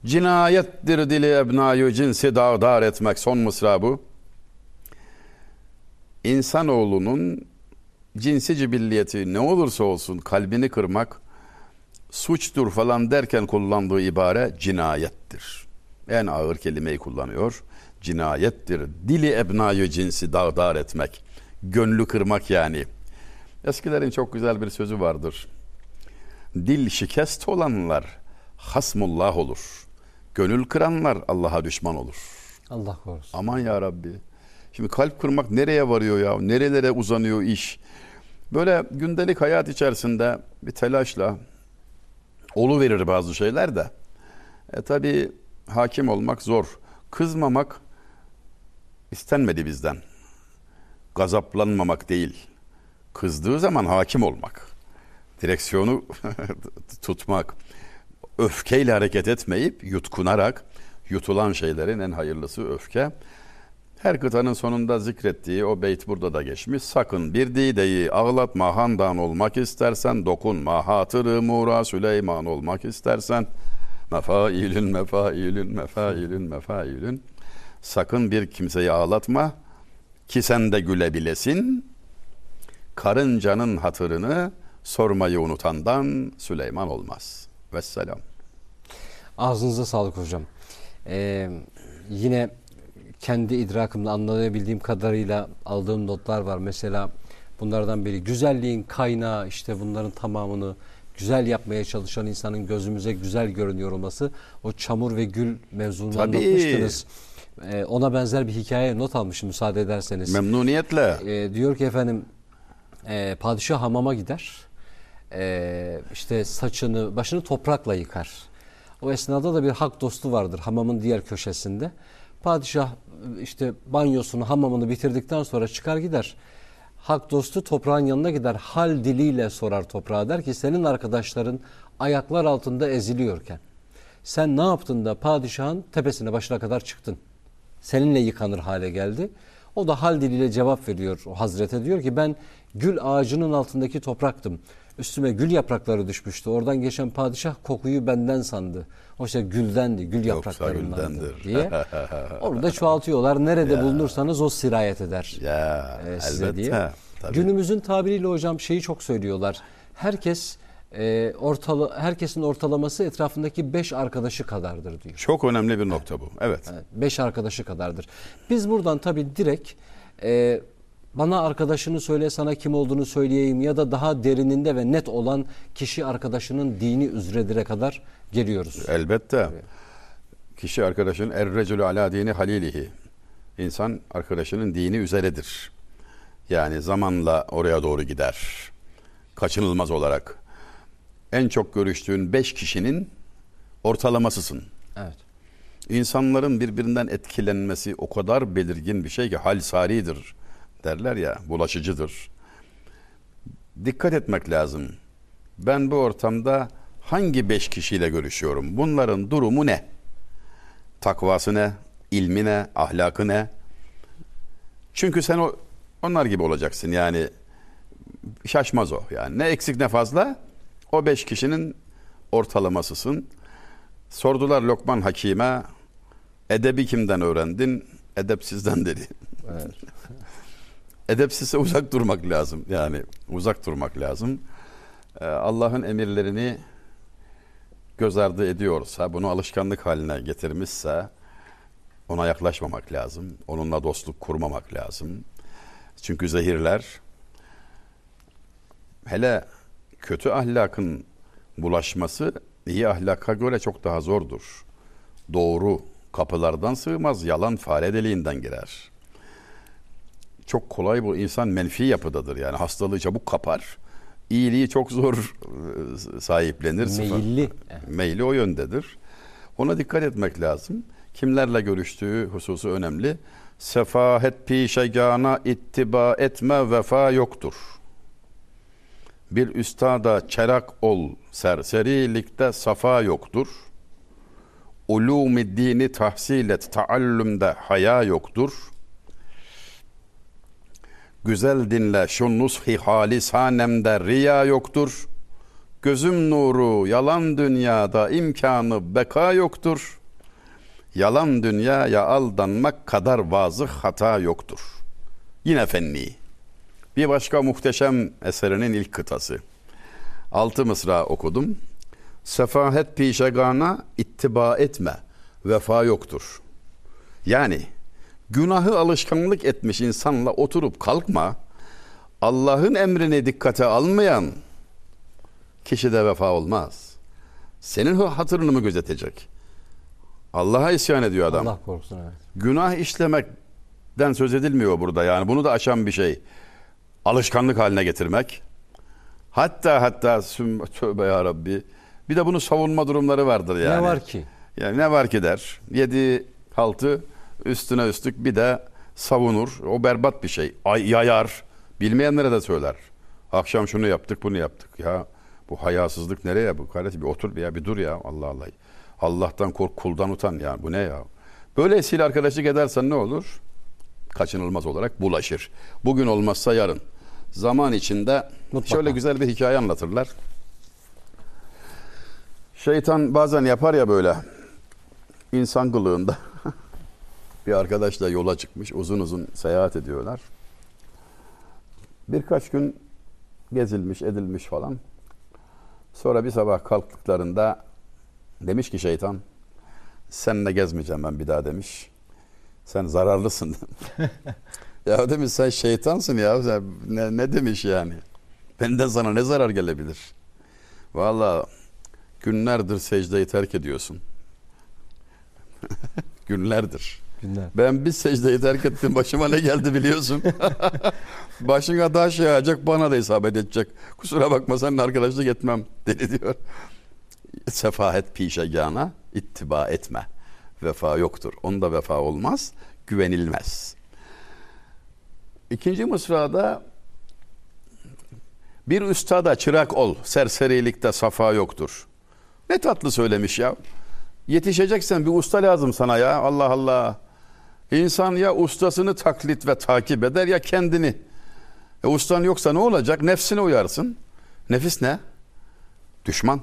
Cinayettir dili ebnayı cinsi dağdar etmek son mısra bu. İnsanoğlunun cinsi cibilliyeti ne olursa olsun kalbini kırmak suçtur falan derken kullandığı ibare cinayettir. En ağır kelimeyi kullanıyor. Cinayettir. Dili ebnayı cinsi dağdar etmek. Gönlü kırmak yani. Eskilerin çok güzel bir sözü vardır. Dil şikest olanlar hasmullah olur. Gönül kıranlar Allah'a düşman olur. Allah korusun. Aman ya Rabbi. Şimdi kalp kırmak nereye varıyor ya? Nerelere uzanıyor iş? Böyle gündelik hayat içerisinde bir telaşla olu verir bazı şeyler de. E tabi hakim olmak zor. Kızmamak istenmedi bizden. Gazaplanmamak değil. Kızdığı zaman hakim olmak. Direksiyonu tutmak. Öfkeyle hareket etmeyip yutkunarak yutulan şeylerin en hayırlısı öfke. Her kıtanın sonunda zikrettiği o beyt burada da geçmiş. Sakın bir dideyi ağlatma handan olmak istersen dokunma hatırı mura Süleyman olmak istersen mefailün mefailün mefailün mefailün sakın bir kimseyi ağlatma ki sen de gülebilesin karıncanın hatırını sormayı unutandan Süleyman olmaz. Vesselam. Ağzınıza sağlık hocam. Ee, yine kendi idrakımla anlayabildiğim kadarıyla aldığım notlar var. Mesela bunlardan biri güzelliğin kaynağı işte bunların tamamını güzel yapmaya çalışan insanın gözümüze güzel görünüyor olması. O çamur ve gül mevzunu Tabii. anlatmıştınız. Ee, ona benzer bir hikaye not almışım müsaade ederseniz. Memnuniyetle. Ee, diyor ki efendim e, padişah hamama gider. Ee, işte saçını başını toprakla yıkar. O esnada da bir hak dostu vardır hamamın diğer köşesinde. Padişah işte banyosunu hamamını bitirdikten sonra çıkar gider. Hak dostu toprağın yanına gider. Hal diliyle sorar toprağa der ki senin arkadaşların ayaklar altında eziliyorken sen ne yaptın da padişahın tepesine başına kadar çıktın? Seninle yıkanır hale geldi. O da hal diliyle cevap veriyor o hazrete diyor ki ben gül ağacının altındaki topraktım. Üstüme gül yaprakları düşmüştü. Oradan geçen padişah kokuyu benden sandı. Oysa güldendi, gül Yoksa yapraklarındandı güldendir. diye. Onu da çoğaltıyorlar. Nerede bulunursanız o sirayet eder Ya e, size elbette. diye. Tabii. Günümüzün tabiriyle hocam şeyi çok söylüyorlar. Herkes e, ortala, herkesin ortalaması etrafındaki beş arkadaşı kadardır diyor. Çok önemli bir nokta bu. Evet. Evet, beş arkadaşı kadardır. Biz buradan tabii direkt e, bana arkadaşını söyle sana kim olduğunu söyleyeyim ya da daha derininde ve net olan kişi arkadaşının dini üzredire kadar geliyoruz. Elbette. Kişi arkadaşın errecülü ala dini halilihi. İnsan arkadaşının dini üzeredir. Yani zamanla oraya doğru gider. Kaçınılmaz olarak. En çok görüştüğün beş kişinin ortalamasısın. Evet. İnsanların birbirinden etkilenmesi o kadar belirgin bir şey ki hal saridir derler ya bulaşıcıdır. Dikkat etmek lazım. Ben bu ortamda hangi beş kişiyle görüşüyorum? Bunların durumu ne? Takvası ne? İlmi ne? Ahlakı ne? Çünkü sen o onlar gibi olacaksın yani şaşmaz o yani ne eksik ne fazla o beş kişinin ortalamasısın. Sordular Lokman Hakim'e edebi kimden öğrendin? Edepsizden dedi. evet. Edepsizse uzak durmak lazım. Yani uzak durmak lazım. Ee, Allah'ın emirlerini göz ardı ediyorsa, bunu alışkanlık haline getirmişse ona yaklaşmamak lazım. Onunla dostluk kurmamak lazım. Çünkü zehirler hele kötü ahlakın bulaşması iyi ahlaka göre çok daha zordur. Doğru kapılardan sığmaz, yalan fare deliğinden girer. Çok kolay bu insan menfi yapıdadır yani hastalığı çabuk kapar. İyiliği çok zor e, sahiplenir. Meyilli. Meyli o yöndedir. Ona dikkat etmek lazım. Kimlerle görüştüğü hususu önemli. Sefahet pişegana ittiba etme vefa yoktur. Bir üstada çerak ol, serserilikte safa yoktur. Ulûm-i dini tahsil et, taallümde haya yoktur. Güzel dinle şu nushi halisanemde riya yoktur. Gözüm nuru yalan dünyada imkanı beka yoktur. Yalan dünyaya aldanmak kadar vazıh hata yoktur. Yine fenni. Bir başka muhteşem eserinin ilk kıtası. Altı mısra okudum. Sefahet pişegana ittiba etme. Vefa yoktur. Yani günahı alışkanlık etmiş insanla oturup kalkma. Allah'ın emrini dikkate almayan kişide vefa olmaz. Senin hatırını mı gözetecek? Allah'a isyan ediyor adam. Allah korusun evet. Günah işlemekten söz edilmiyor burada yani. Bunu da aşan bir şey. Alışkanlık haline getirmek. Hatta hatta tövbe ya Rabbi. Bir de bunu savunma durumları vardır yani. Ne var ki? Yani ne var ki der. Yedi haltı üstüne üstlük bir de savunur. O berbat bir şey. Ay, yayar. Bilmeyenlere de söyler. Akşam şunu yaptık bunu yaptık. Ya bu hayasızlık nereye bu? Kardeşim bir otur bir ya bir dur ya Allah Allah. Allah'tan kork kuldan utan ya bu ne ya? Böylesiyle arkadaşlık edersen ne olur? Kaçınılmaz olarak bulaşır. Bugün olmazsa yarın. Zaman içinde Mutlaka. şöyle güzel bir hikaye anlatırlar. Şeytan bazen yapar ya böyle insan kılığında bir arkadaşla yola çıkmış uzun uzun seyahat ediyorlar. Birkaç gün gezilmiş edilmiş falan. Sonra bir sabah kalktıklarında demiş ki şeytan seninle gezmeyeceğim ben bir daha demiş. Sen zararlısın. ya demiş sen şeytansın ya. Sen ne, ne demiş yani? Benden sana ne zarar gelebilir? Vallahi günlerdir secdeyi terk ediyorsun. günlerdir. Günler. Ben bir secdeyi terk ettim. Başıma ne geldi biliyorsun. Başına taş yağacak bana da isabet edecek. Kusura bakma seninle arkadaşlık etmem dedi diyor. Sefahet pişegana ittiba etme. Vefa yoktur. Onda vefa olmaz. Güvenilmez. İkinci mısrada bir üstada çırak ol. Serserilikte safa yoktur. Ne tatlı söylemiş ya. Yetişeceksen bir usta lazım sana ya. Allah Allah. İnsan ya ustasını taklit ve takip eder ya kendini. E ustan yoksa ne olacak? Nefsine uyarsın. Nefis ne? Düşman.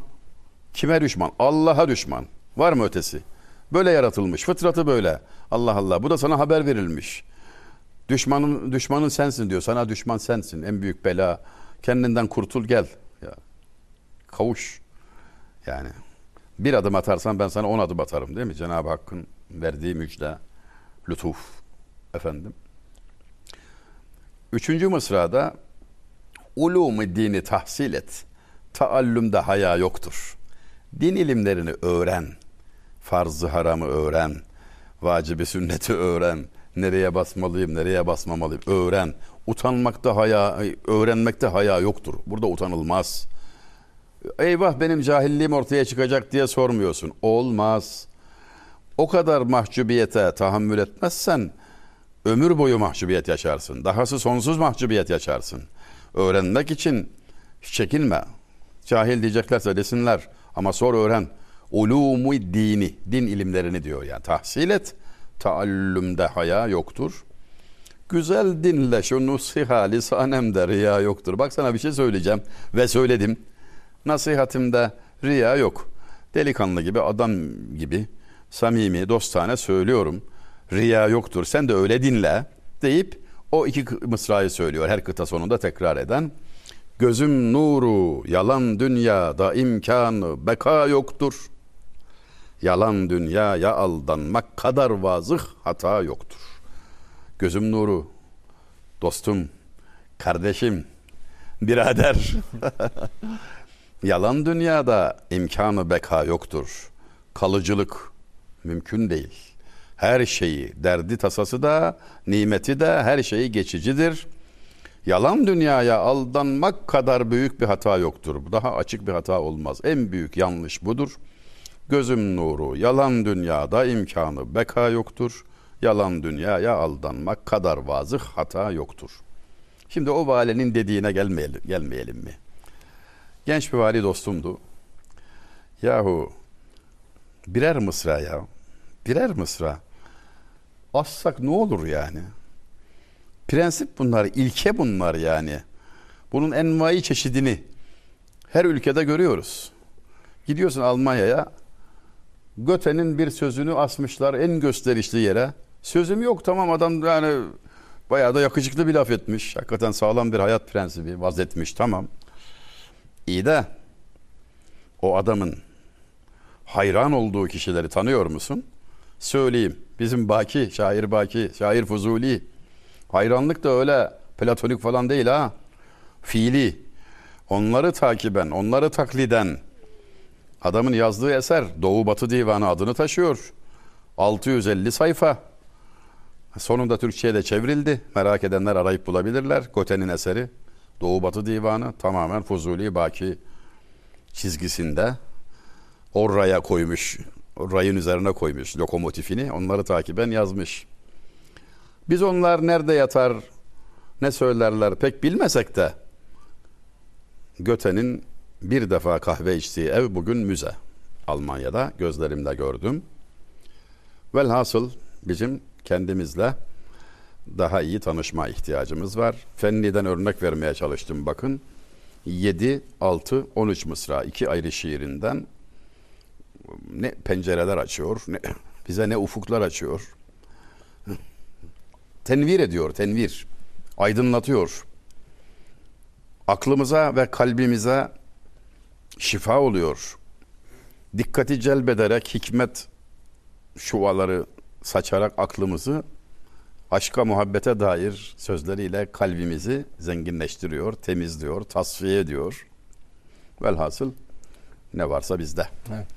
Kime düşman? Allah'a düşman. Var mı ötesi? Böyle yaratılmış. Fıtratı böyle. Allah Allah. Bu da sana haber verilmiş. Düşmanın düşmanın sensin diyor. Sana düşman sensin. En büyük bela. Kendinden kurtul gel. Ya. Kavuş. Yani bir adım atarsan ben sana on adım atarım değil mi? Cenab-ı Hakk'ın verdiği müjde, lütuf. Efendim. Üçüncü mısrada ulûm dini tahsil et. Taallümde haya yoktur. Din ilimlerini öğren. Farzı haramı öğren. Vacibi sünneti öğren. Nereye basmalıyım, nereye basmamalıyım öğren. Utanmakta haya, öğrenmekte haya yoktur. Burada utanılmaz. Eyvah benim cahilliğim ortaya çıkacak diye sormuyorsun. Olmaz. O kadar mahcubiyete tahammül etmezsen ömür boyu mahcubiyet yaşarsın. Dahası sonsuz mahcubiyet yaşarsın. Öğrenmek için çekinme. Cahil diyeceklerse desinler ama sor öğren. Ulumu dini, din ilimlerini diyor yani. Tahsil et, taallümde haya yoktur. Güzel dinle şu nusiha lisanemde riya yoktur. Bak sana bir şey söyleyeceğim ve söyledim. Nasihatimde riya yok. Delikanlı gibi, adam gibi, samimi, dostane söylüyorum. Riya yoktur. Sen de öyle dinle deyip o iki mısrayı söylüyor her kıta sonunda tekrar eden. Gözüm nuru, yalan dünyada imkanı beka yoktur. Yalan dünyaya aldanmak kadar vazıh hata yoktur. Gözüm nuru, dostum, kardeşim, birader. Yalan dünyada imkanı beka yoktur. Kalıcılık mümkün değil. Her şeyi, derdi tasası da, nimeti de her şeyi geçicidir. Yalan dünyaya aldanmak kadar büyük bir hata yoktur. Daha açık bir hata olmaz. En büyük yanlış budur. Gözüm nuru, yalan dünyada imkanı beka yoktur. Yalan dünyaya aldanmak kadar vazıh hata yoktur. Şimdi o valinin dediğine gelmeyelim, gelmeyelim mi? Genç bir vali dostumdu. Yahu birer mısra ya. Birer mısra. Assak ne olur yani? Prensip bunlar, ilke bunlar yani. Bunun envai çeşidini her ülkede görüyoruz. Gidiyorsun Almanya'ya, Göte'nin bir sözünü asmışlar en gösterişli yere. Sözüm yok tamam adam yani bayağı da yakışıklı bir laf etmiş. Hakikaten sağlam bir hayat prensibi vazetmiş tamam. İyi de o adamın hayran olduğu kişileri tanıyor musun? Söyleyeyim. Bizim Baki, şair Baki, şair Fuzuli. Hayranlık da öyle platonik falan değil ha. Fiili. Onları takiben, onları takliden. Adamın yazdığı eser Doğu Batı Divanı adını taşıyor. 650 sayfa. Sonunda Türkçe'ye de çevrildi. Merak edenler arayıp bulabilirler. Gote'nin eseri Doğu Batı Divanı tamamen Fuzuli Baki çizgisinde. O raya koymuş. Rayın üzerine koymuş lokomotifini. Onları takiben yazmış. Biz onlar nerede yatar, ne söylerler pek bilmesek de Göte'nin bir defa kahve içtiği ev bugün müze. Almanya'da gözlerimle gördüm. Velhasıl bizim kendimizle daha iyi tanışma ihtiyacımız var. Fenni'den örnek vermeye çalıştım bakın. 7, 6, 13 mısra iki ayrı şiirinden ne pencereler açıyor, ne, bize ne ufuklar açıyor. Tenvir ediyor, tenvir. Aydınlatıyor. Aklımıza ve kalbimize şifa oluyor. Dikkati celbederek hikmet şuvaları saçarak aklımızı aşka muhabbete dair sözleriyle kalbimizi zenginleştiriyor, temizliyor, tasfiye ediyor. Velhasıl ne varsa bizde. Evet.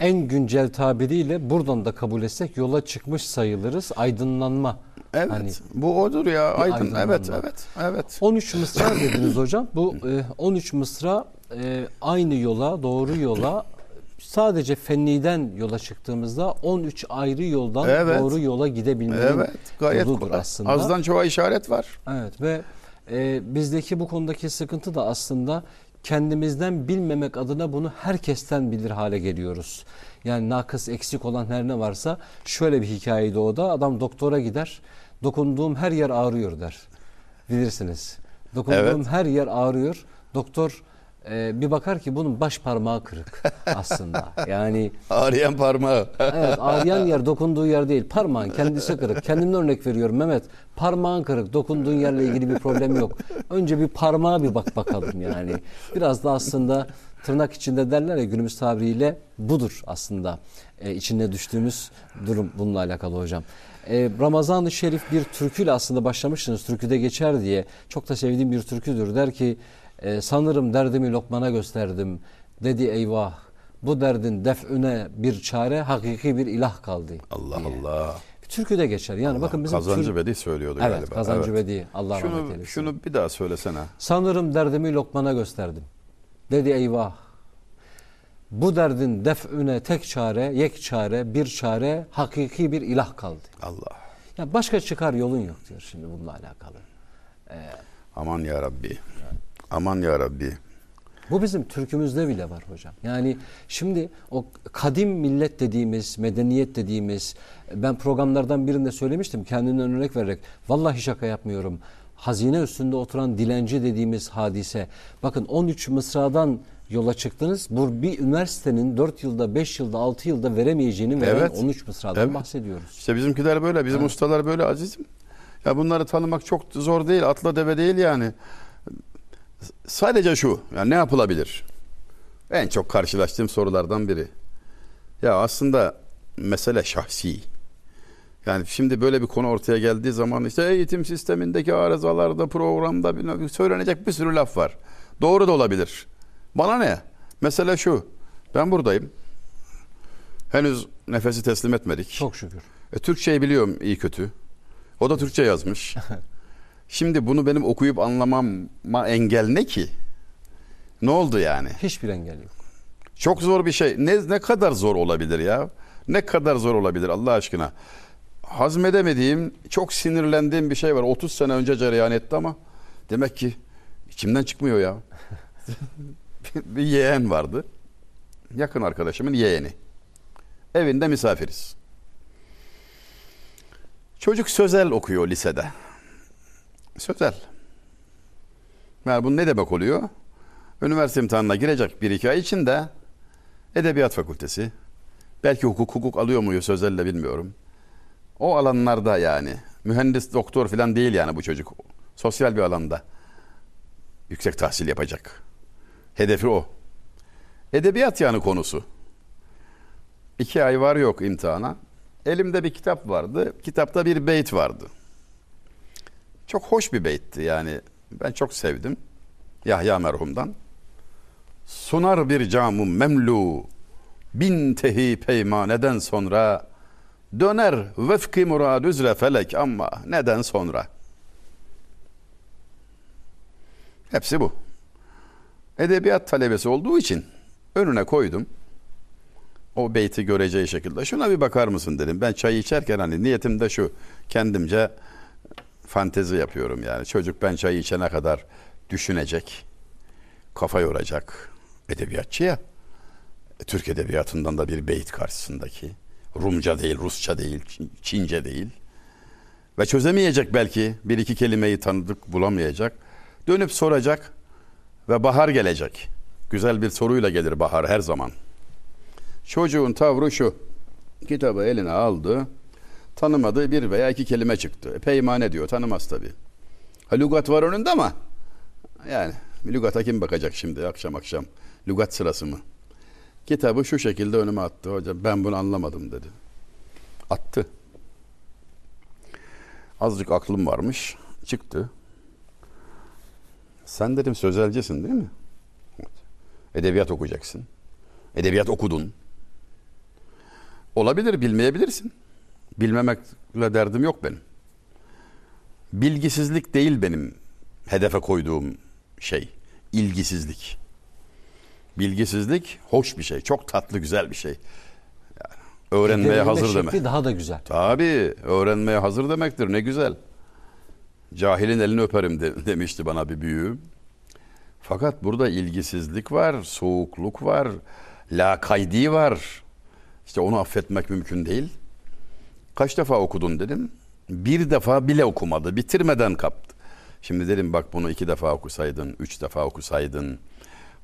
En güncel tabiriyle buradan da kabul etsek yola çıkmış sayılırız. Aydınlanma. Evet. Hani bu odur ya. Aydın. aydınlanma. Evet, evet, evet. 13 mısra dediniz hocam. Bu e, 13 mısra e, aynı yola, doğru yola sadece fenniden yola çıktığımızda 13 ayrı yoldan Evet. doğru yola gidebilmenin Evet, gayet yoludur kolay. aslında. Azdan çoğa işaret var. Evet ve e, bizdeki bu konudaki sıkıntı da aslında kendimizden bilmemek adına bunu herkesten bilir hale geliyoruz. Yani nakıs eksik olan her ne varsa şöyle bir hikayeydi o da adam doktora gider dokunduğum her yer ağrıyor der. Bilirsiniz. Dokunduğum Evet. her yer ağrıyor. Doktor e, bir bakar ki bunun baş parmağı kırık aslında. Yani Ağrıyan parmağı. Evet ağrıyan yer dokunduğu yer değil. Parmağın kendisi kırık. Kendimden örnek veriyorum Mehmet. Parmağın kırık. Dokunduğun yerle ilgili bir problem yok. Önce bir parmağa bir bak bakalım yani. Biraz da aslında tırnak içinde derler ya günümüz tabiriyle budur aslında. Ee, içine düştüğümüz durum bununla alakalı hocam. Ee, Ramazan-ı Şerif bir türküyle aslında başlamışsınız. Türküde geçer diye. Çok da sevdiğim bir türküdür. Der ki e, sanırım derdimi Lokman'a gösterdim. Dedi eyvah bu derdin def'üne bir çare hakiki bir ilah kaldı. Allah diye. Allah. Türküde geçer. Yani bakın bizim Kazancı tür- Bedi söylüyordu Evet, galiba. Kazancı Bedi. Allah rahmet Şunu, eylesin. şunu bir daha söylesene. Sanırım derdimi Lokman'a gösterdim. Dedi eyvah. Bu derdin def'üne tek çare, yek çare, bir çare, hakiki bir ilah kaldı. Allah. Ya başka çıkar yolun yok diyor şimdi bununla alakalı. Aman ya Rabbi. Aman ya Rabbi. Bu bizim Türkümüzde bile var hocam. Yani şimdi o kadim millet dediğimiz, medeniyet dediğimiz, ben programlardan birinde söylemiştim kendimden örnek vererek. Vallahi şaka yapmıyorum. Hazine üstünde oturan dilenci dediğimiz hadise. Bakın 13 Mısra'dan yola çıktınız. Bu bir üniversitenin 4 yılda, 5 yılda, 6 yılda veremeyeceğini veren Evet. 13 Mısra'dan Evet. bahsediyoruz. İşte bizimkiler böyle, bizim ustalar böyle azizim. Ya bunları tanımak çok zor değil, atla deve değil yani. Sadece şu, yani ne yapılabilir? En çok karşılaştığım sorulardan biri. Ya aslında mesele şahsi. Yani şimdi böyle bir konu ortaya geldiği zaman işte eğitim sistemindeki arızalarda, programda söylenecek bir sürü laf var. Doğru da olabilir. Bana ne? Mesele şu. Ben buradayım. Henüz nefesi teslim etmedik. Çok şükür. E, Türkçeyi biliyorum iyi kötü. O da Türkçe yazmış. Şimdi bunu benim okuyup anlamama engel ne ki? Ne oldu yani? Hiçbir engel yok. Çok zor bir şey. Ne ne kadar zor olabilir ya? Ne kadar zor olabilir Allah aşkına? Hazmedemediğim, çok sinirlendiğim bir şey var. 30 sene önce cereyan etti ama demek ki içimden çıkmıyor ya. bir yeğen vardı. Yakın arkadaşımın yeğeni. Evinde misafiriz. Çocuk sözel okuyor lisede. Sözel. Yani bu ne demek oluyor? Üniversite imtihanına girecek bir iki ay içinde Edebiyat Fakültesi. Belki hukuk hukuk alıyor muyuz sözelle bilmiyorum. O alanlarda yani. Mühendis, doktor falan değil yani bu çocuk. Sosyal bir alanda. Yüksek tahsil yapacak. Hedefi o. Edebiyat yani konusu. İki ay var yok imtihana. Elimde bir kitap vardı. Kitapta bir beyt vardı. Çok hoş bir beytti yani. Ben çok sevdim. Yahya merhumdan. Sunar bir camı memlu bin tehi peymaneden sonra döner vefki murad üzre felek ama neden sonra? Hepsi bu. Edebiyat talebesi olduğu için önüne koydum. O beyti göreceği şekilde. Şuna bir bakar mısın dedim. Ben çayı içerken hani niyetim de şu. Kendimce fantezi yapıyorum yani. Çocuk ben çayı içene kadar düşünecek. Kafa yoracak. Edebiyatçı ya. E, Türk edebiyatından da bir beyt karşısındaki. Rumca değil, Rusça değil, Çin- Çince değil. Ve çözemeyecek belki. Bir iki kelimeyi tanıdık bulamayacak. Dönüp soracak ve bahar gelecek. Güzel bir soruyla gelir bahar her zaman. Çocuğun tavrı şu. Kitabı eline aldı. Tanımadığı bir veya iki kelime çıktı. E, peymane diyor. Tanımaz tabii. Ha, lügat var önünde ama yani lügata kim bakacak şimdi akşam akşam? Lügat sırası mı? Kitabı şu şekilde önüme attı. Hocam ben bunu anlamadım dedi. Attı. Azıcık aklım varmış. Çıktı. Sen dedim sözelcisin değil mi? Edebiyat okuyacaksın. Edebiyat okudun. Olabilir bilmeyebilirsin. Bilmemekle derdim yok benim. Bilgisizlik değil benim hedefe koyduğum şey. İlgisizlik. Bilgisizlik hoş bir şey. Çok tatlı güzel bir şey. Yani öğrenmeye Giderilme hazır demek. daha da güzel. Tabii öğrenmeye hazır demektir ne güzel. Cahilin elini öperim de- demişti bana bir büyüğüm. Fakat burada ilgisizlik var, soğukluk var, lakaydi var. İşte onu affetmek mümkün değil. Kaç defa okudun dedim. Bir defa bile okumadı. Bitirmeden kaptı. Şimdi dedim bak bunu iki defa okusaydın, üç defa okusaydın.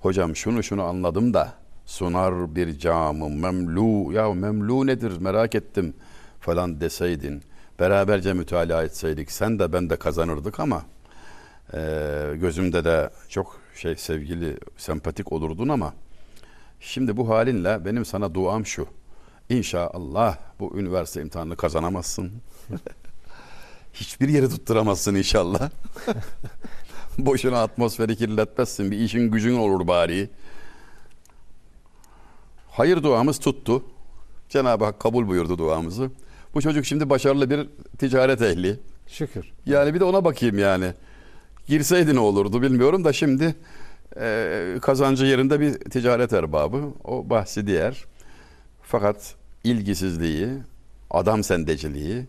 Hocam şunu şunu anladım da sunar bir camı memlu. Ya memlu nedir merak ettim falan deseydin. Beraberce mütalaa etseydik sen de ben de kazanırdık ama e, gözümde de çok şey sevgili sempatik olurdun ama şimdi bu halinle benim sana duam şu. İnşallah bu üniversite imtihanını kazanamazsın. Hiçbir yeri tutturamazsın inşallah. Boşuna atmosferi kirletmezsin. Bir işin gücün olur bari. Hayır duamız tuttu. Cenab-ı Hak kabul buyurdu duamızı. Bu çocuk şimdi başarılı bir ticaret ehli. Şükür. Yani bir de ona bakayım yani. Girseydi ne olurdu bilmiyorum da şimdi e, kazancı yerinde bir ticaret erbabı. O bahsi diğer. Fakat ilgisizliği, adam sendeciliği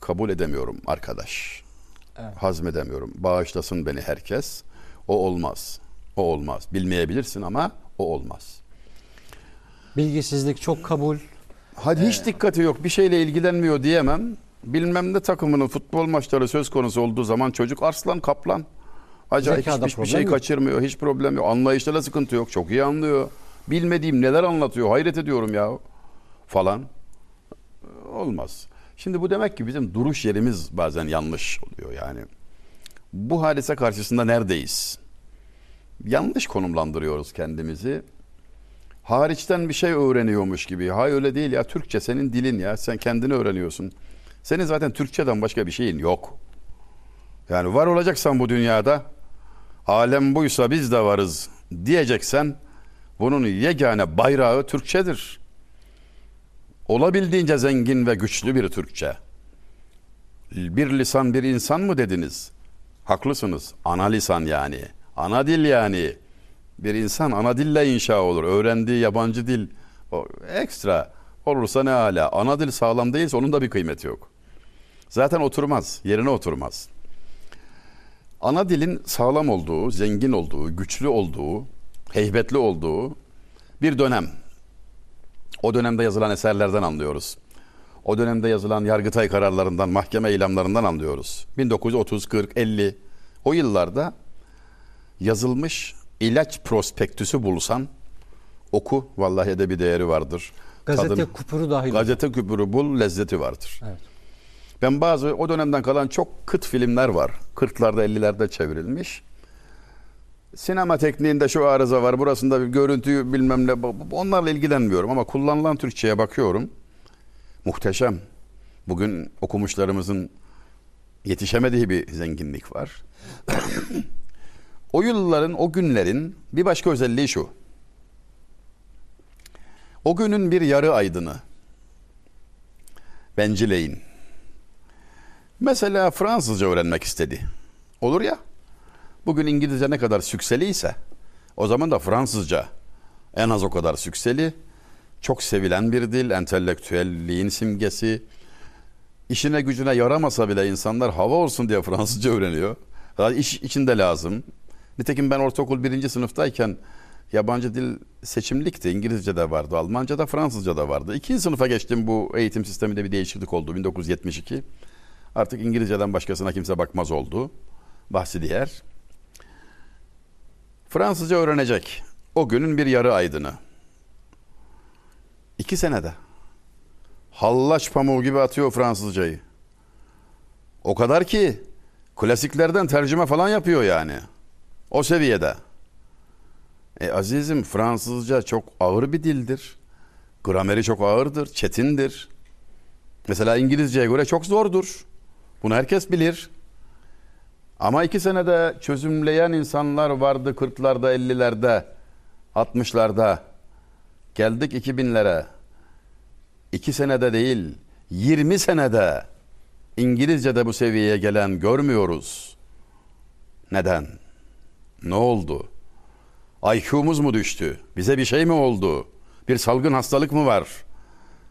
kabul edemiyorum arkadaş. Evet. Hazmedemiyorum. Bağışlasın beni herkes. O olmaz. O olmaz. Bilmeyebilirsin ama o olmaz. Bilgisizlik çok kabul. Hadi hiç dikkati yok bir şeyle ilgilenmiyor diyemem. Bilmem ne takımının futbol maçları söz konusu olduğu zaman çocuk arslan kaplan. Acayip Zekada hiçbir şey yok. kaçırmıyor. Hiç problem yok. Anlayışta da sıkıntı yok. Çok iyi anlıyor. Bilmediğim neler anlatıyor. Hayret ediyorum ya. Falan. Olmaz. Şimdi bu demek ki bizim duruş yerimiz bazen yanlış oluyor yani. Bu hadise karşısında neredeyiz? Yanlış konumlandırıyoruz kendimizi hariçten bir şey öğreniyormuş gibi. Hayır öyle değil ya Türkçe senin dilin ya sen kendini öğreniyorsun. Senin zaten Türkçeden başka bir şeyin yok. Yani var olacaksan bu dünyada alem buysa biz de varız diyeceksen bunun yegane bayrağı Türkçedir. Olabildiğince zengin ve güçlü bir Türkçe. Bir lisan bir insan mı dediniz? Haklısınız. Ana lisan yani. Ana dil yani. Bir insan ana dille inşa olur. Öğrendiği yabancı dil o ekstra olursa ne hala. Ana dil sağlam değilse onun da bir kıymeti yok. Zaten oturmaz. Yerine oturmaz. Ana dilin sağlam olduğu, zengin olduğu, güçlü olduğu, heybetli olduğu bir dönem. O dönemde yazılan eserlerden anlıyoruz. O dönemde yazılan Yargıtay kararlarından, mahkeme ilamlarından anlıyoruz. 1930, 40, 50 o yıllarda yazılmış ilaç prospektüsü bulsan oku vallahi edebi değeri vardır. Gazete Tadını- kupuru dahil. Gazete küpürü bul lezzeti vardır. Evet. Ben bazı o dönemden kalan çok kıt filmler var. 40'larda 50'lerde çevrilmiş. Sinema tekniğinde şu arıza var. Burasında bir görüntüyü bilmem ne. Onlarla ilgilenmiyorum ama kullanılan Türkçe'ye bakıyorum. Muhteşem. Bugün okumuşlarımızın yetişemediği bir zenginlik var. o yılların, o günlerin bir başka özelliği şu. O günün bir yarı aydını. Bencileyin. Mesela Fransızca öğrenmek istedi. Olur ya. Bugün İngilizce ne kadar sükseliyse o zaman da Fransızca en az o kadar sükseli. Çok sevilen bir dil, entelektüelliğin simgesi. İşine gücüne yaramasa bile insanlar hava olsun diye Fransızca öğreniyor. Ya iş içinde lazım. Nitekim ben ortaokul birinci sınıftayken yabancı dil seçimlikti. İngilizce de vardı, Almanca da Fransızca da vardı. İkinci sınıfa geçtim bu eğitim sisteminde bir değişiklik oldu 1972. Artık İngilizceden başkasına kimse bakmaz oldu. Bahsi diğer. Fransızca öğrenecek. O günün bir yarı aydını. İki senede. Hallaç pamuğu gibi atıyor Fransızcayı. O kadar ki klasiklerden tercüme falan yapıyor yani. O seviyede. E azizim Fransızca çok ağır bir dildir. Grameri çok ağırdır, çetindir. Mesela İngilizceye göre çok zordur. Bunu herkes bilir. Ama iki senede çözümleyen insanlar vardı 40'larda, 50'lerde, 60'larda. Geldik 2000'lere. İki senede değil, 20 senede İngilizce'de bu seviyeye gelen görmüyoruz. Neden? Ne oldu? IQ'muz mu düştü? Bize bir şey mi oldu? Bir salgın hastalık mı var?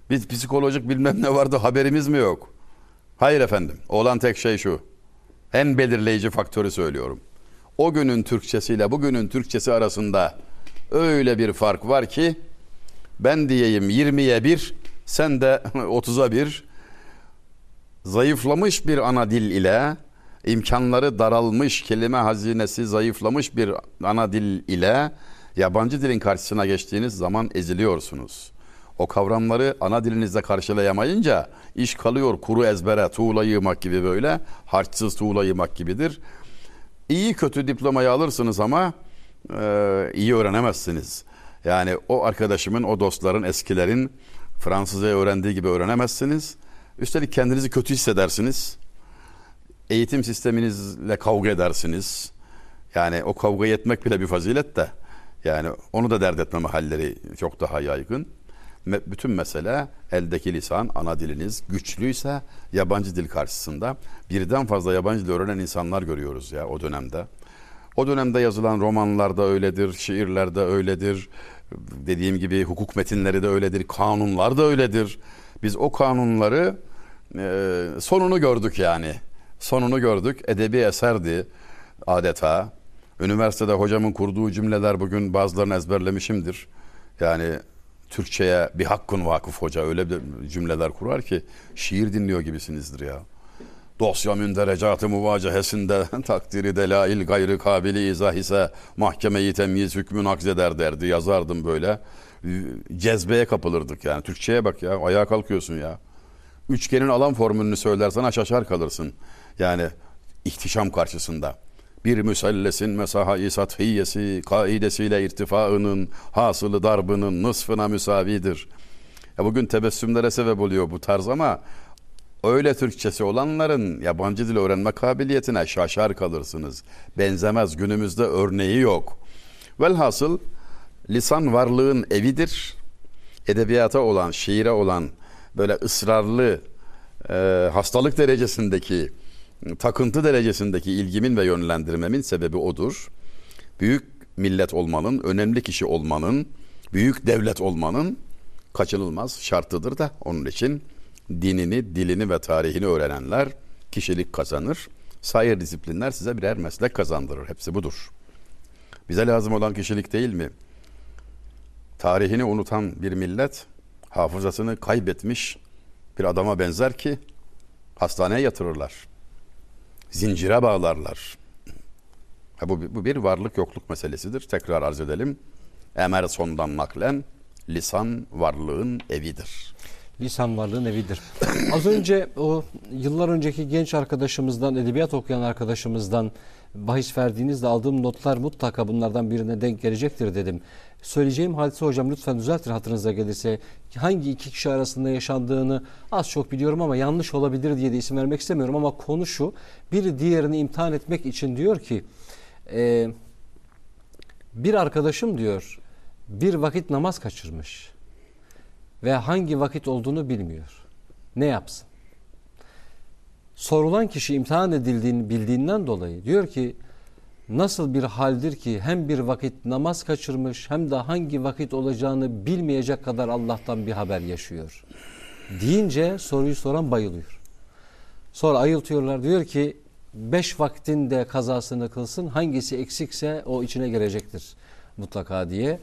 Bir psikolojik bilmem ne vardı haberimiz mi yok? Hayır efendim. Olan tek şey şu. En belirleyici faktörü söylüyorum. O günün Türkçesiyle bugünün Türkçesi arasında öyle bir fark var ki ben diyeyim 20'ye 1, sen de 30'a 1 zayıflamış bir ana dil ile imkanları daralmış, kelime hazinesi zayıflamış bir ana dil ile yabancı dilin karşısına geçtiğiniz zaman eziliyorsunuz. O kavramları ana dilinizde karşılayamayınca iş kalıyor kuru ezbere, tuğla yığmak gibi böyle, harçsız tuğla yığmak gibidir. İyi kötü diplomayı alırsınız ama e, iyi öğrenemezsiniz. Yani o arkadaşımın, o dostların, eskilerin Fransızca öğrendiği gibi öğrenemezsiniz. Üstelik kendinizi kötü hissedersiniz. Eğitim sisteminizle kavga edersiniz. Yani o kavgayı etmek bile bir fazilet de. Yani onu da dert etmeme halleri çok daha yaygın. Bütün mesele eldeki lisan, ana diliniz güçlüyse yabancı dil karşısında birden fazla yabancı dil öğrenen insanlar görüyoruz ya o dönemde. O dönemde yazılan romanlarda öyledir, şiirlerde öyledir. Dediğim gibi hukuk metinleri de öyledir, kanunlar da öyledir. Biz o kanunları e, sonunu gördük yani. Sonunu gördük. Edebi eserdi adeta. Üniversitede hocamın kurduğu cümleler bugün bazılarını ezberlemişimdir. Yani Türkçe'ye bir hakkın vakıf hoca öyle bir cümleler kurar ki şiir dinliyor gibisinizdir ya. Dosya münderecatı muvacehesinde takdiri delail gayrı kabili izah ise mahkemeyi temyiz hükmün akzeder derdi. Yazardım böyle. Cezbeye kapılırdık yani. Türkçe'ye bak ya ayağa kalkıyorsun ya. Üçgenin alan formülünü söylersen şaşar kalırsın. Yani ihtişam karşısında. Bir müsellesin mesahai sathiyesi kaidesiyle irtifaının hasılı darbının nısfına müsavidir. Ya bugün tebessümlere sebep oluyor bu tarz ama öyle Türkçesi olanların yabancı dil öğrenme kabiliyetine şaşar kalırsınız. Benzemez günümüzde örneği yok. Velhasıl lisan varlığın evidir. Edebiyata olan, şiire olan böyle ısrarlı e, hastalık derecesindeki takıntı derecesindeki ilgimin ve yönlendirmemin sebebi odur. Büyük millet olmanın, önemli kişi olmanın, büyük devlet olmanın kaçınılmaz şartıdır da onun için dinini, dilini ve tarihini öğrenenler kişilik kazanır. Sair disiplinler size birer meslek kazandırır. Hepsi budur. Bize lazım olan kişilik değil mi? Tarihini unutan bir millet hafızasını kaybetmiş bir adama benzer ki hastaneye yatırırlar. Zincire bağlarlar. Ha, bu, bu bir varlık yokluk meselesidir. Tekrar arz edelim. Emerson'dan naklen lisan varlığın evidir. Lisan varlığın evidir. Az önce o yıllar önceki genç arkadaşımızdan, edebiyat okuyan arkadaşımızdan bahis verdiğinizde aldığım notlar mutlaka bunlardan birine denk gelecektir dedim. Söyleyeceğim hadise hocam lütfen düzeltin hatırınıza gelirse. Hangi iki kişi arasında yaşandığını az çok biliyorum ama yanlış olabilir diye de isim vermek istemiyorum ama konu şu. Biri diğerini imtihan etmek için diyor ki e, bir arkadaşım diyor bir vakit namaz kaçırmış ve hangi vakit olduğunu bilmiyor. Ne yapsın? Sorulan kişi imtihan edildiğini bildiğinden dolayı diyor ki nasıl bir haldir ki hem bir vakit namaz kaçırmış hem de hangi vakit olacağını bilmeyecek kadar Allah'tan bir haber yaşıyor. Deyince soruyu soran bayılıyor. Sonra ayıltıyorlar diyor ki beş vaktinde kazasını kılsın hangisi eksikse o içine girecektir mutlaka diye.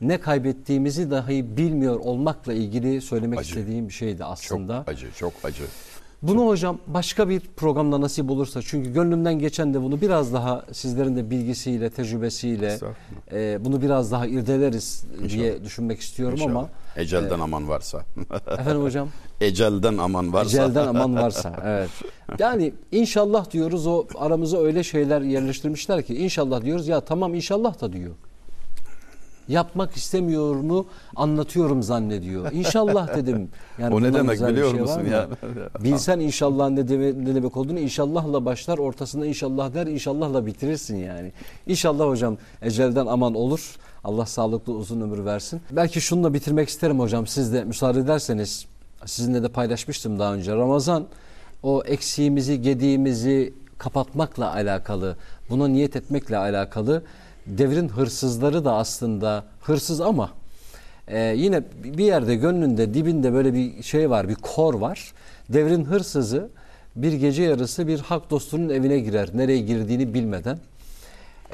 Ne kaybettiğimizi dahi bilmiyor olmakla ilgili söylemek Acı. istediğim bir şeydi Çok aslında. acı, çok acı. Bunu hocam başka bir programda nasip olursa çünkü gönlümden geçen de bunu biraz daha sizlerin de bilgisiyle, tecrübesiyle e, bunu biraz daha irdeleriz diye düşünmek istiyorum İnşallah. ama Ecelden aman varsa. efendim hocam Ecelden aman varsa. ecelden aman varsa evet. Yani inşallah diyoruz o aramıza öyle şeyler yerleştirmişler ki inşallah diyoruz ya tamam inşallah da diyor. Yapmak istemiyor mu anlatıyorum zannediyor. İnşallah dedim. Yani O ne demek biliyor şey musun ya? Bilsen inşallah ne, deme, ne demek olduğunu inşallahla başlar ortasında inşallah der inşallahla bitirirsin yani. İnşallah hocam ecelden aman olur. Allah sağlıklı uzun ömür versin. Belki şununla bitirmek isterim hocam siz de müsaade ederseniz. Sizinle de paylaşmıştım daha önce. Ramazan o eksiğimizi, gediğimizi kapatmakla alakalı, buna niyet etmekle alakalı. Devrin hırsızları da aslında hırsız ama ee, yine bir yerde gönlünde dibinde böyle bir şey var bir kor var. Devrin hırsızı bir gece yarısı bir hak dostunun evine girer nereye girdiğini bilmeden.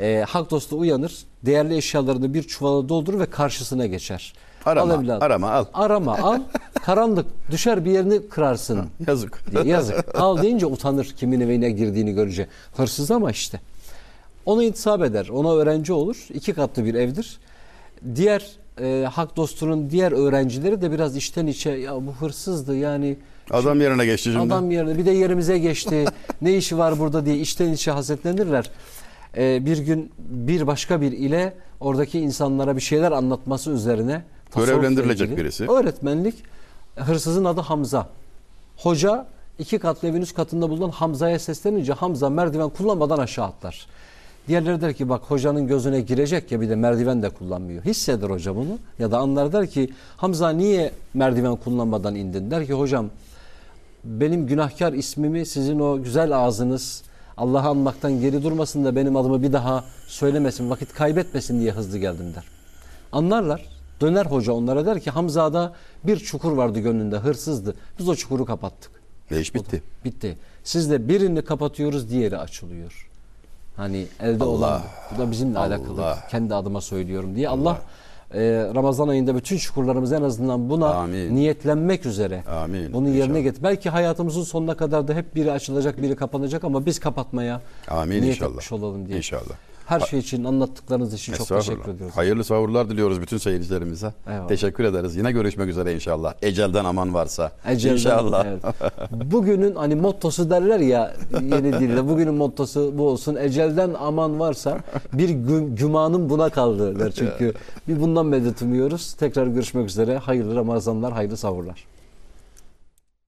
Ee, hak dostu uyanır değerli eşyalarını bir çuvala doldurur ve karşısına geçer. Arama, evladım. arama, al. Arama al karanlık düşer bir yerini kırarsın Yazık. diye yazık. Al deyince utanır kimin evine girdiğini görünce. Hırsız ama işte. Ona intisap eder. Ona öğrenci olur. İki katlı bir evdir. Diğer e, hak dostunun diğer öğrencileri de biraz içten içe ya bu hırsızdı yani Adam yerine geçti şimdi. adam yerine bir de yerimize geçti. ne işi var burada diye içten içe hasetlenirler. E, bir gün bir başka bir ile oradaki insanlara bir şeyler anlatması üzerine Görevlendirilecek ilgili birisi. Öğretmenlik. Hırsızın adı Hamza. Hoca iki katlı evin üst katında bulunan Hamza'ya seslenince Hamza merdiven kullanmadan aşağı atlar. Diğerleri der ki bak hocanın gözüne girecek ya bir de merdiven de kullanmıyor. Hisseder hoca bunu ya da anlar der ki Hamza niye merdiven kullanmadan indin? Der ki hocam benim günahkar ismimi sizin o güzel ağzınız Allah'ı anmaktan geri durmasın da benim adımı bir daha söylemesin, vakit kaybetmesin diye hızlı geldim der. Anlarlar. Döner hoca onlara der ki Hamza'da bir çukur vardı gönlünde, hırsızdı. Biz o çukuru kapattık. Ve iş bitti. Bitti. Siz de birini kapatıyoruz, diğeri açılıyor. Hani elde Allah, olan bu da bizimle Allah. alakalı. Kendi adıma söylüyorum diye Allah, e, Ramazan ayında bütün çukurlarımızı en azından buna Amin. niyetlenmek üzere Amin. bunu yerine İnşallah. getir. Belki hayatımızın sonuna kadar da hep biri açılacak, biri kapanacak ama biz kapatmaya Amin niyet inşallah. etmiş olalım diye. İnşallah. Her şey için anlattıklarınız için çok teşekkür ediyoruz. Hayırlı sahurlar diliyoruz bütün seyircilerimize. Eyvallah. Teşekkür ederiz. Yine görüşmek üzere inşallah. Ecelden aman varsa. Ecelden, inşallah. evet. Bugünün hani mottosu derler ya yeni dilde. Bugünün mottosu bu olsun. Ecelden aman varsa bir gü- cumanın buna kaldı der çünkü. Bir bundan medet umuyoruz. Tekrar görüşmek üzere. Hayırlı Ramazanlar, hayırlı sahurlar.